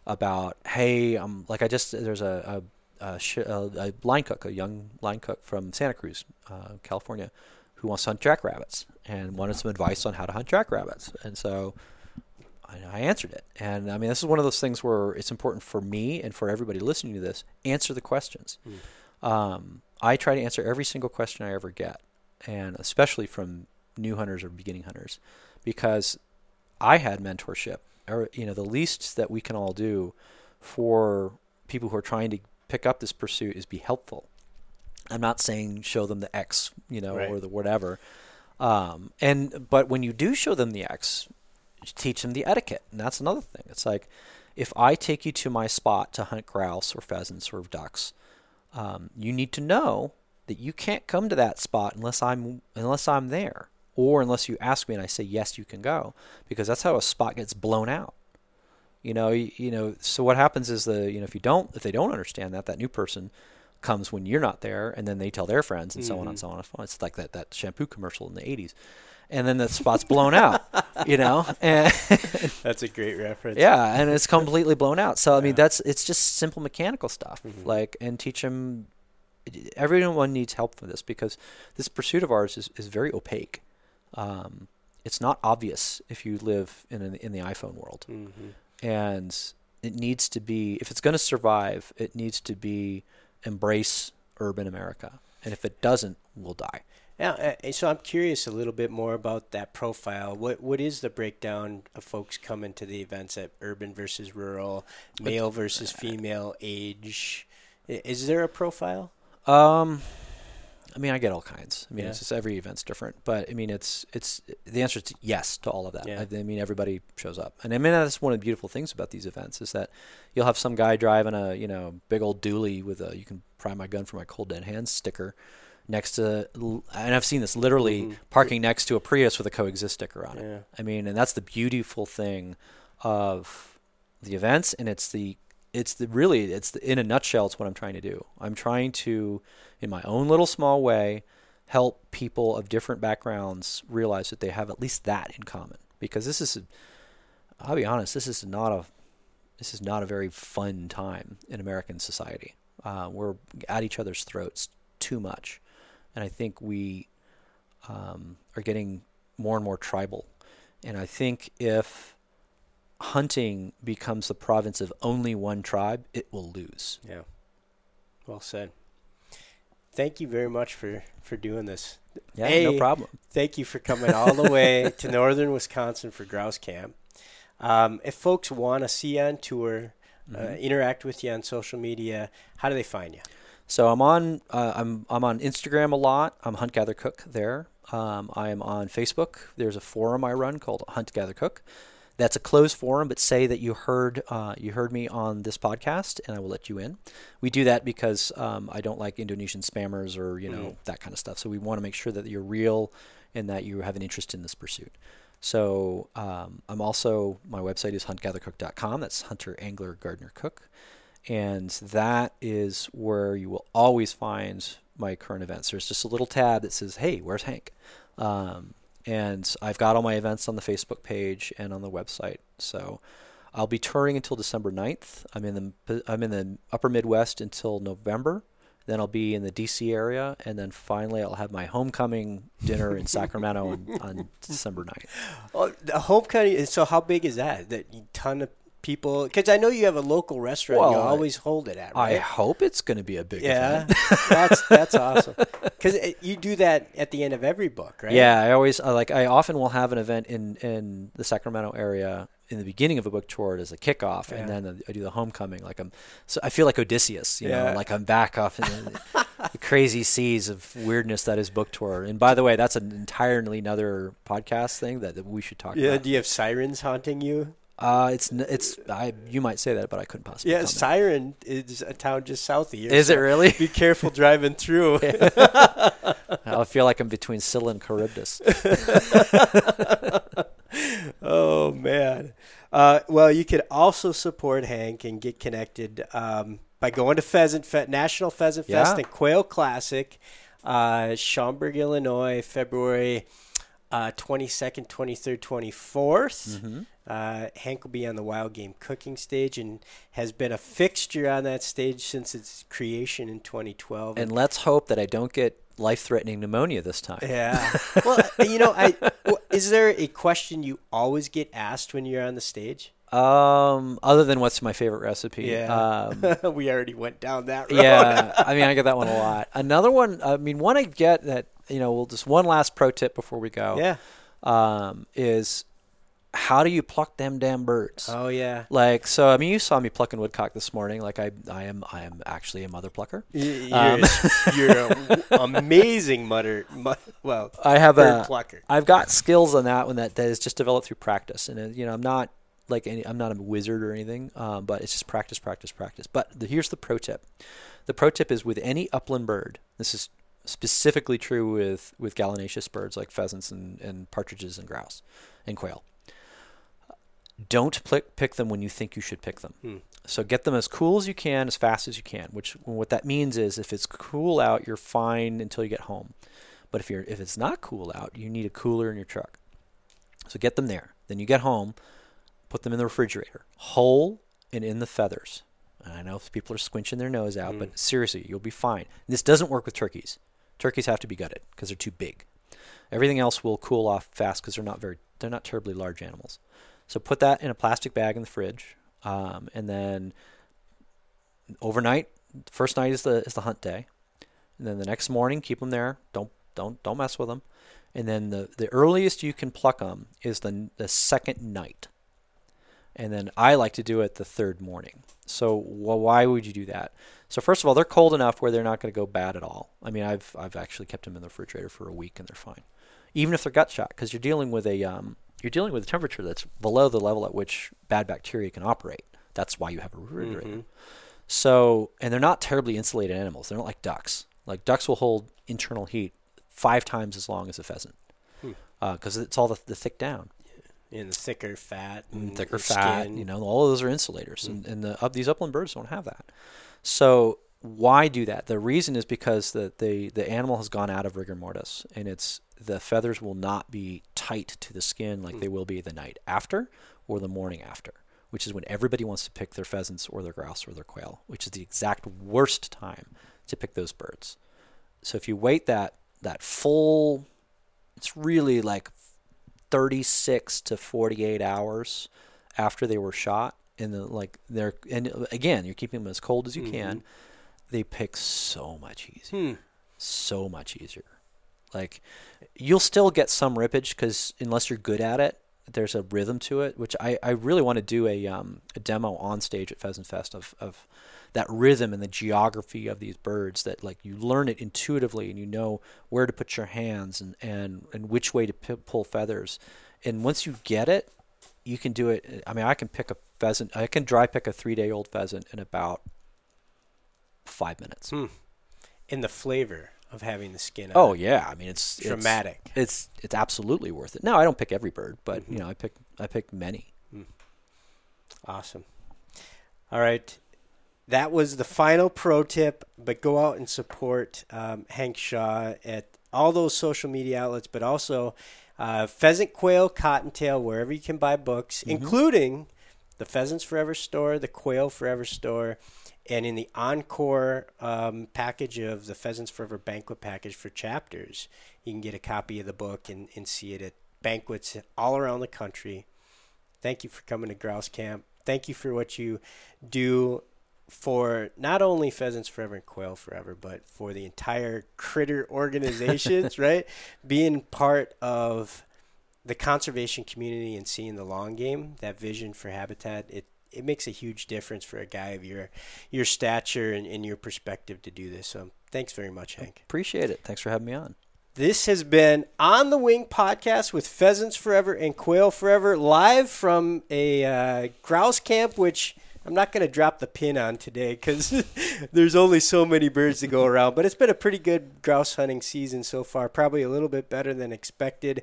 about, hey, I'm like, I just there's a a, a, a line cook, a young line cook from Santa Cruz, uh, California, who wants to hunt jackrabbits and wanted some advice on how to hunt jackrabbits, and so I answered it. And I mean, this is one of those things where it's important for me and for everybody listening to this answer the questions. Mm. Um, I try to answer every single question I ever get, and especially from new hunters or beginning hunters, because I had mentorship. Or you know, the least that we can all do for people who are trying to pick up this pursuit is be helpful. I'm not saying show them the X, you know, right. or the whatever. Um, and but when you do show them the X, teach them the etiquette, and that's another thing. It's like if I take you to my spot to hunt grouse or pheasants or ducks, um, you need to know that you can't come to that spot unless I'm unless I'm there, or unless you ask me and I say yes, you can go, because that's how a spot gets blown out. You know, you, you know. So what happens is the you know if you don't if they don't understand that that new person comes when you're not there, and then they tell their friends and mm-hmm. so on and mm-hmm. so on and so on. It's like that that shampoo commercial in the '80s and then the spot's blown out, you know. And that's a great reference. Yeah, and it's completely blown out. So I mean, that's it's just simple mechanical stuff. Mm-hmm. Like, and teach them. Everyone needs help for this because this pursuit of ours is, is very opaque. Um, it's not obvious if you live in an, in the iPhone world, mm-hmm. and it needs to be if it's going to survive, it needs to be embrace urban America, and if it doesn't, we'll die. Yeah, uh, so I'm curious a little bit more about that profile. What what is the breakdown of folks coming to the events at urban versus rural, male versus female, age? Is there a profile? Um, I mean, I get all kinds. I mean, yeah. it's just every event's different, but I mean, it's it's the answer is yes to all of that. Yeah. I, I, mean, everybody shows up, and I mean that's one of the beautiful things about these events is that you'll have some guy driving a you know big old dually with a you can pry my gun for my cold dead hands sticker next to, and I've seen this literally Mm-hmm. parking next to a Prius with a coexist sticker on it. Yeah. I mean, and that's the beautiful thing of the events, and it's the it's the really it's the, in a nutshell it's what I'm trying to do. I'm trying to, in my own little small way, help people of different backgrounds realize that they have at least that in common. Because this is, I'll be honest, this is not a this is not a very fun time in American society. Uh, we're at each other's throats too much, and I think we um, are getting more and more tribal. And I think if hunting becomes the province of only one tribe, it will lose. Yeah. Well said. Thank you very much for for doing this. Yeah, no problem. Thank you for coming all the way to northern Wisconsin for grouse camp. Um, if folks want to see you on tour, uh, Mm-hmm. interact with you on social media, how do they find you? So I'm on uh, I'm I'm on Instagram a lot. I'm Hunt Gather Cook there. Um, I am on Facebook. There's a forum I run called Hunt Gather Cook. That's a closed forum, but say that you heard uh, you heard me on this podcast, and I will let you in. We do that because um, I don't like Indonesian spammers or you know that kind of stuff. So we want to make sure that you're real and that you have an interest in this pursuit. So um, I'm also my website is huntgathercook.com. That's hunter angler gardener cook, and that is where you will always find my current events. There's just a little tab that says, "Hey, where's Hank?" Um, and I've got all my events on the Facebook page and on the website. So I'll be touring until December 9th. I'm in the I'm in the Upper Midwest until November. Then I'll be in the DC area, and then finally I'll have my homecoming dinner in Sacramento on, on December 9th. Oh, the homecoming. So how big is that? That ton of people? Because I know you have a local restaurant. you Well, I- always hold it at, Right? I hope it's going to be a big yeah, that's that's awesome. Because uh, you do that at the end of every book, right? Yeah, I always I like I often will have an event in in the Sacramento area in the beginning of a book tour as a kickoff, Yeah. and then I do the homecoming. Like I'm, so I feel like Odysseus, you Yeah. know, like I'm back off in the, the crazy seas of weirdness that is book tour. And by the way, that's an entirely another podcast thing that, that we should talk Yeah. about. Do you have sirens haunting you? Uh, it's it's I you might say that, but I couldn't possibly. Yeah, comment. Siren is a town just south of you. Is it really? Be careful driving through. I feel like I'm between Scylla and Charybdis. oh man. Uh, well, you could also support Hank and get connected um, by going to Pheasant Fe- National Pheasant Fest and Quail Classic, uh, Schaumburg, Illinois, February uh, 22nd, 23rd, 24th. Mm-hmm. Uh, Hank will be on the Wild Game Cooking stage and has been a fixture on that stage since its creation in 2012. And let's hope that I don't get life-threatening pneumonia this time. Yeah. well, you know, I well, is there a question you always get asked when you're on the stage? Um, other than what's my favorite recipe? Yeah. Um, we already went down that road. yeah. I mean, I get that one a lot. Another one. I mean, one I get that you know. we'll just one last pro tip before we go. yeah. Um, is how do you pluck them damn birds? Oh yeah. Like so, I mean, you saw me plucking woodcock this morning. Like I, I am, I am actually a mother plucker. You're, Um, you're an amazing mother, well, I have bird a, plucker. I've got skills on that one that, that is just developed through practice, and uh, you know, I'm not like any, I'm not a wizard or anything, um, but it's just practice, practice, practice. But the, here's the pro tip: the pro tip is with any upland bird. This is specifically true with with gallinaceous birds like pheasants and, and partridges and grouse and quail. Don't pick pick them when you think you should pick them. Hmm. So get them as cool as you can, as fast as you can. Which what that means is, if it's cool out, you're fine until you get home. But if you're if it's not cool out, you need a cooler in your truck. So get them there. Then you get home, put them in the refrigerator, whole and in the feathers. And I know if people are squinching their nose out, but seriously, you'll be fine. This doesn't work with turkeys. Turkeys have to be gutted because they're too big. Everything else will cool off fast because they're not very they're not terribly large animals. So put that in a plastic bag in the fridge, um, and then overnight. First night is the is the hunt day, and then the next morning keep them there. Don't don't don't mess with them. And then the the earliest you can pluck them is the the second night, and then I like to do it the third morning. So wh- why would you do that? So first of all, they're cold enough where they're not going to go bad at all. I mean, I've I've actually kept them in the refrigerator for a week and they're fine, even if they're gut shot, because you're dealing with a um, you're dealing with a temperature that's below the level at which bad bacteria can operate. That's why you have a refrigerator. Mhm. So, and they're not terribly insulated animals. They're not like ducks. Like ducks will hold internal heat five times as long as a pheasant because Hmm. it's all the, the thick down, And the thicker fat, and thicker the fat. skin. You know, all of those are insulators, and, and the up these upland birds don't have that. So why do that? The reason is because the, the the animal has gone out of rigor mortis, and it's the feathers will not be tight to the skin like they will be the night after or the morning after, which is when everybody wants to pick their pheasants or their grouse or their quail, which is the exact worst time to pick those birds. So if you wait that that full, it's really like 36 to 48 hours after they were shot and the like they're and again you're keeping them as cold as you can they pick so much easier Hmm. so much easier like you'll still get some rippage because unless you're good at it there's a rhythm to it which i, I really want to do a, um, a demo on stage at pheasant fest of, of that rhythm and the geography of these birds that like you learn it intuitively and you know where to put your hands and, and, and which way to p- pull feathers. And once you get it you can do it i mean i can pick a pheasant i can dry pick a three day old pheasant in about five minutes. Hmm. And the flavor of having the skin. oh it. yeah i mean it's it's- Dramatic. it's it's absolutely worth it no i don't pick every bird but you know i pick i pick many Awesome. All right. That was the final pro tip, but go out and support um, Hank Shaw at all those social media outlets, but also uh, Pheasant Quail Cottontail, wherever you can buy books, including the Pheasants Forever store, the Quail Forever store, and in the Encore um, package of the Pheasants Forever banquet package for chapters, you can get a copy of the book and, and see it at banquets all around the country. Thank you for coming to Grouse Camp. Thank you for what you do for not only Pheasants Forever and Quail Forever, but for the entire critter organizations, right? Being part of the conservation community and seeing the long game, that vision for habitat, it it makes a huge difference for a guy of your your stature and, and your perspective to do this. So thanks very much, Hank. appreciate it thanks for having me on This has been On the Wing podcast with Pheasants Forever and Quail Forever, live from a uh, grouse camp, which I'm not going to drop the pin on today because there's only so many birds to go around. But it's been a pretty good grouse hunting season so far, probably a little bit better than expected.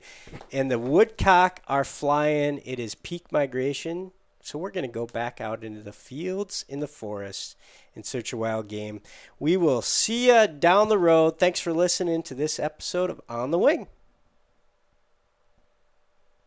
And the woodcock are flying. It is peak migration. So we're going to go back out into the fields in the forest and search a wild game. We will see you down the road. Thanks for listening to this episode of On the Wing.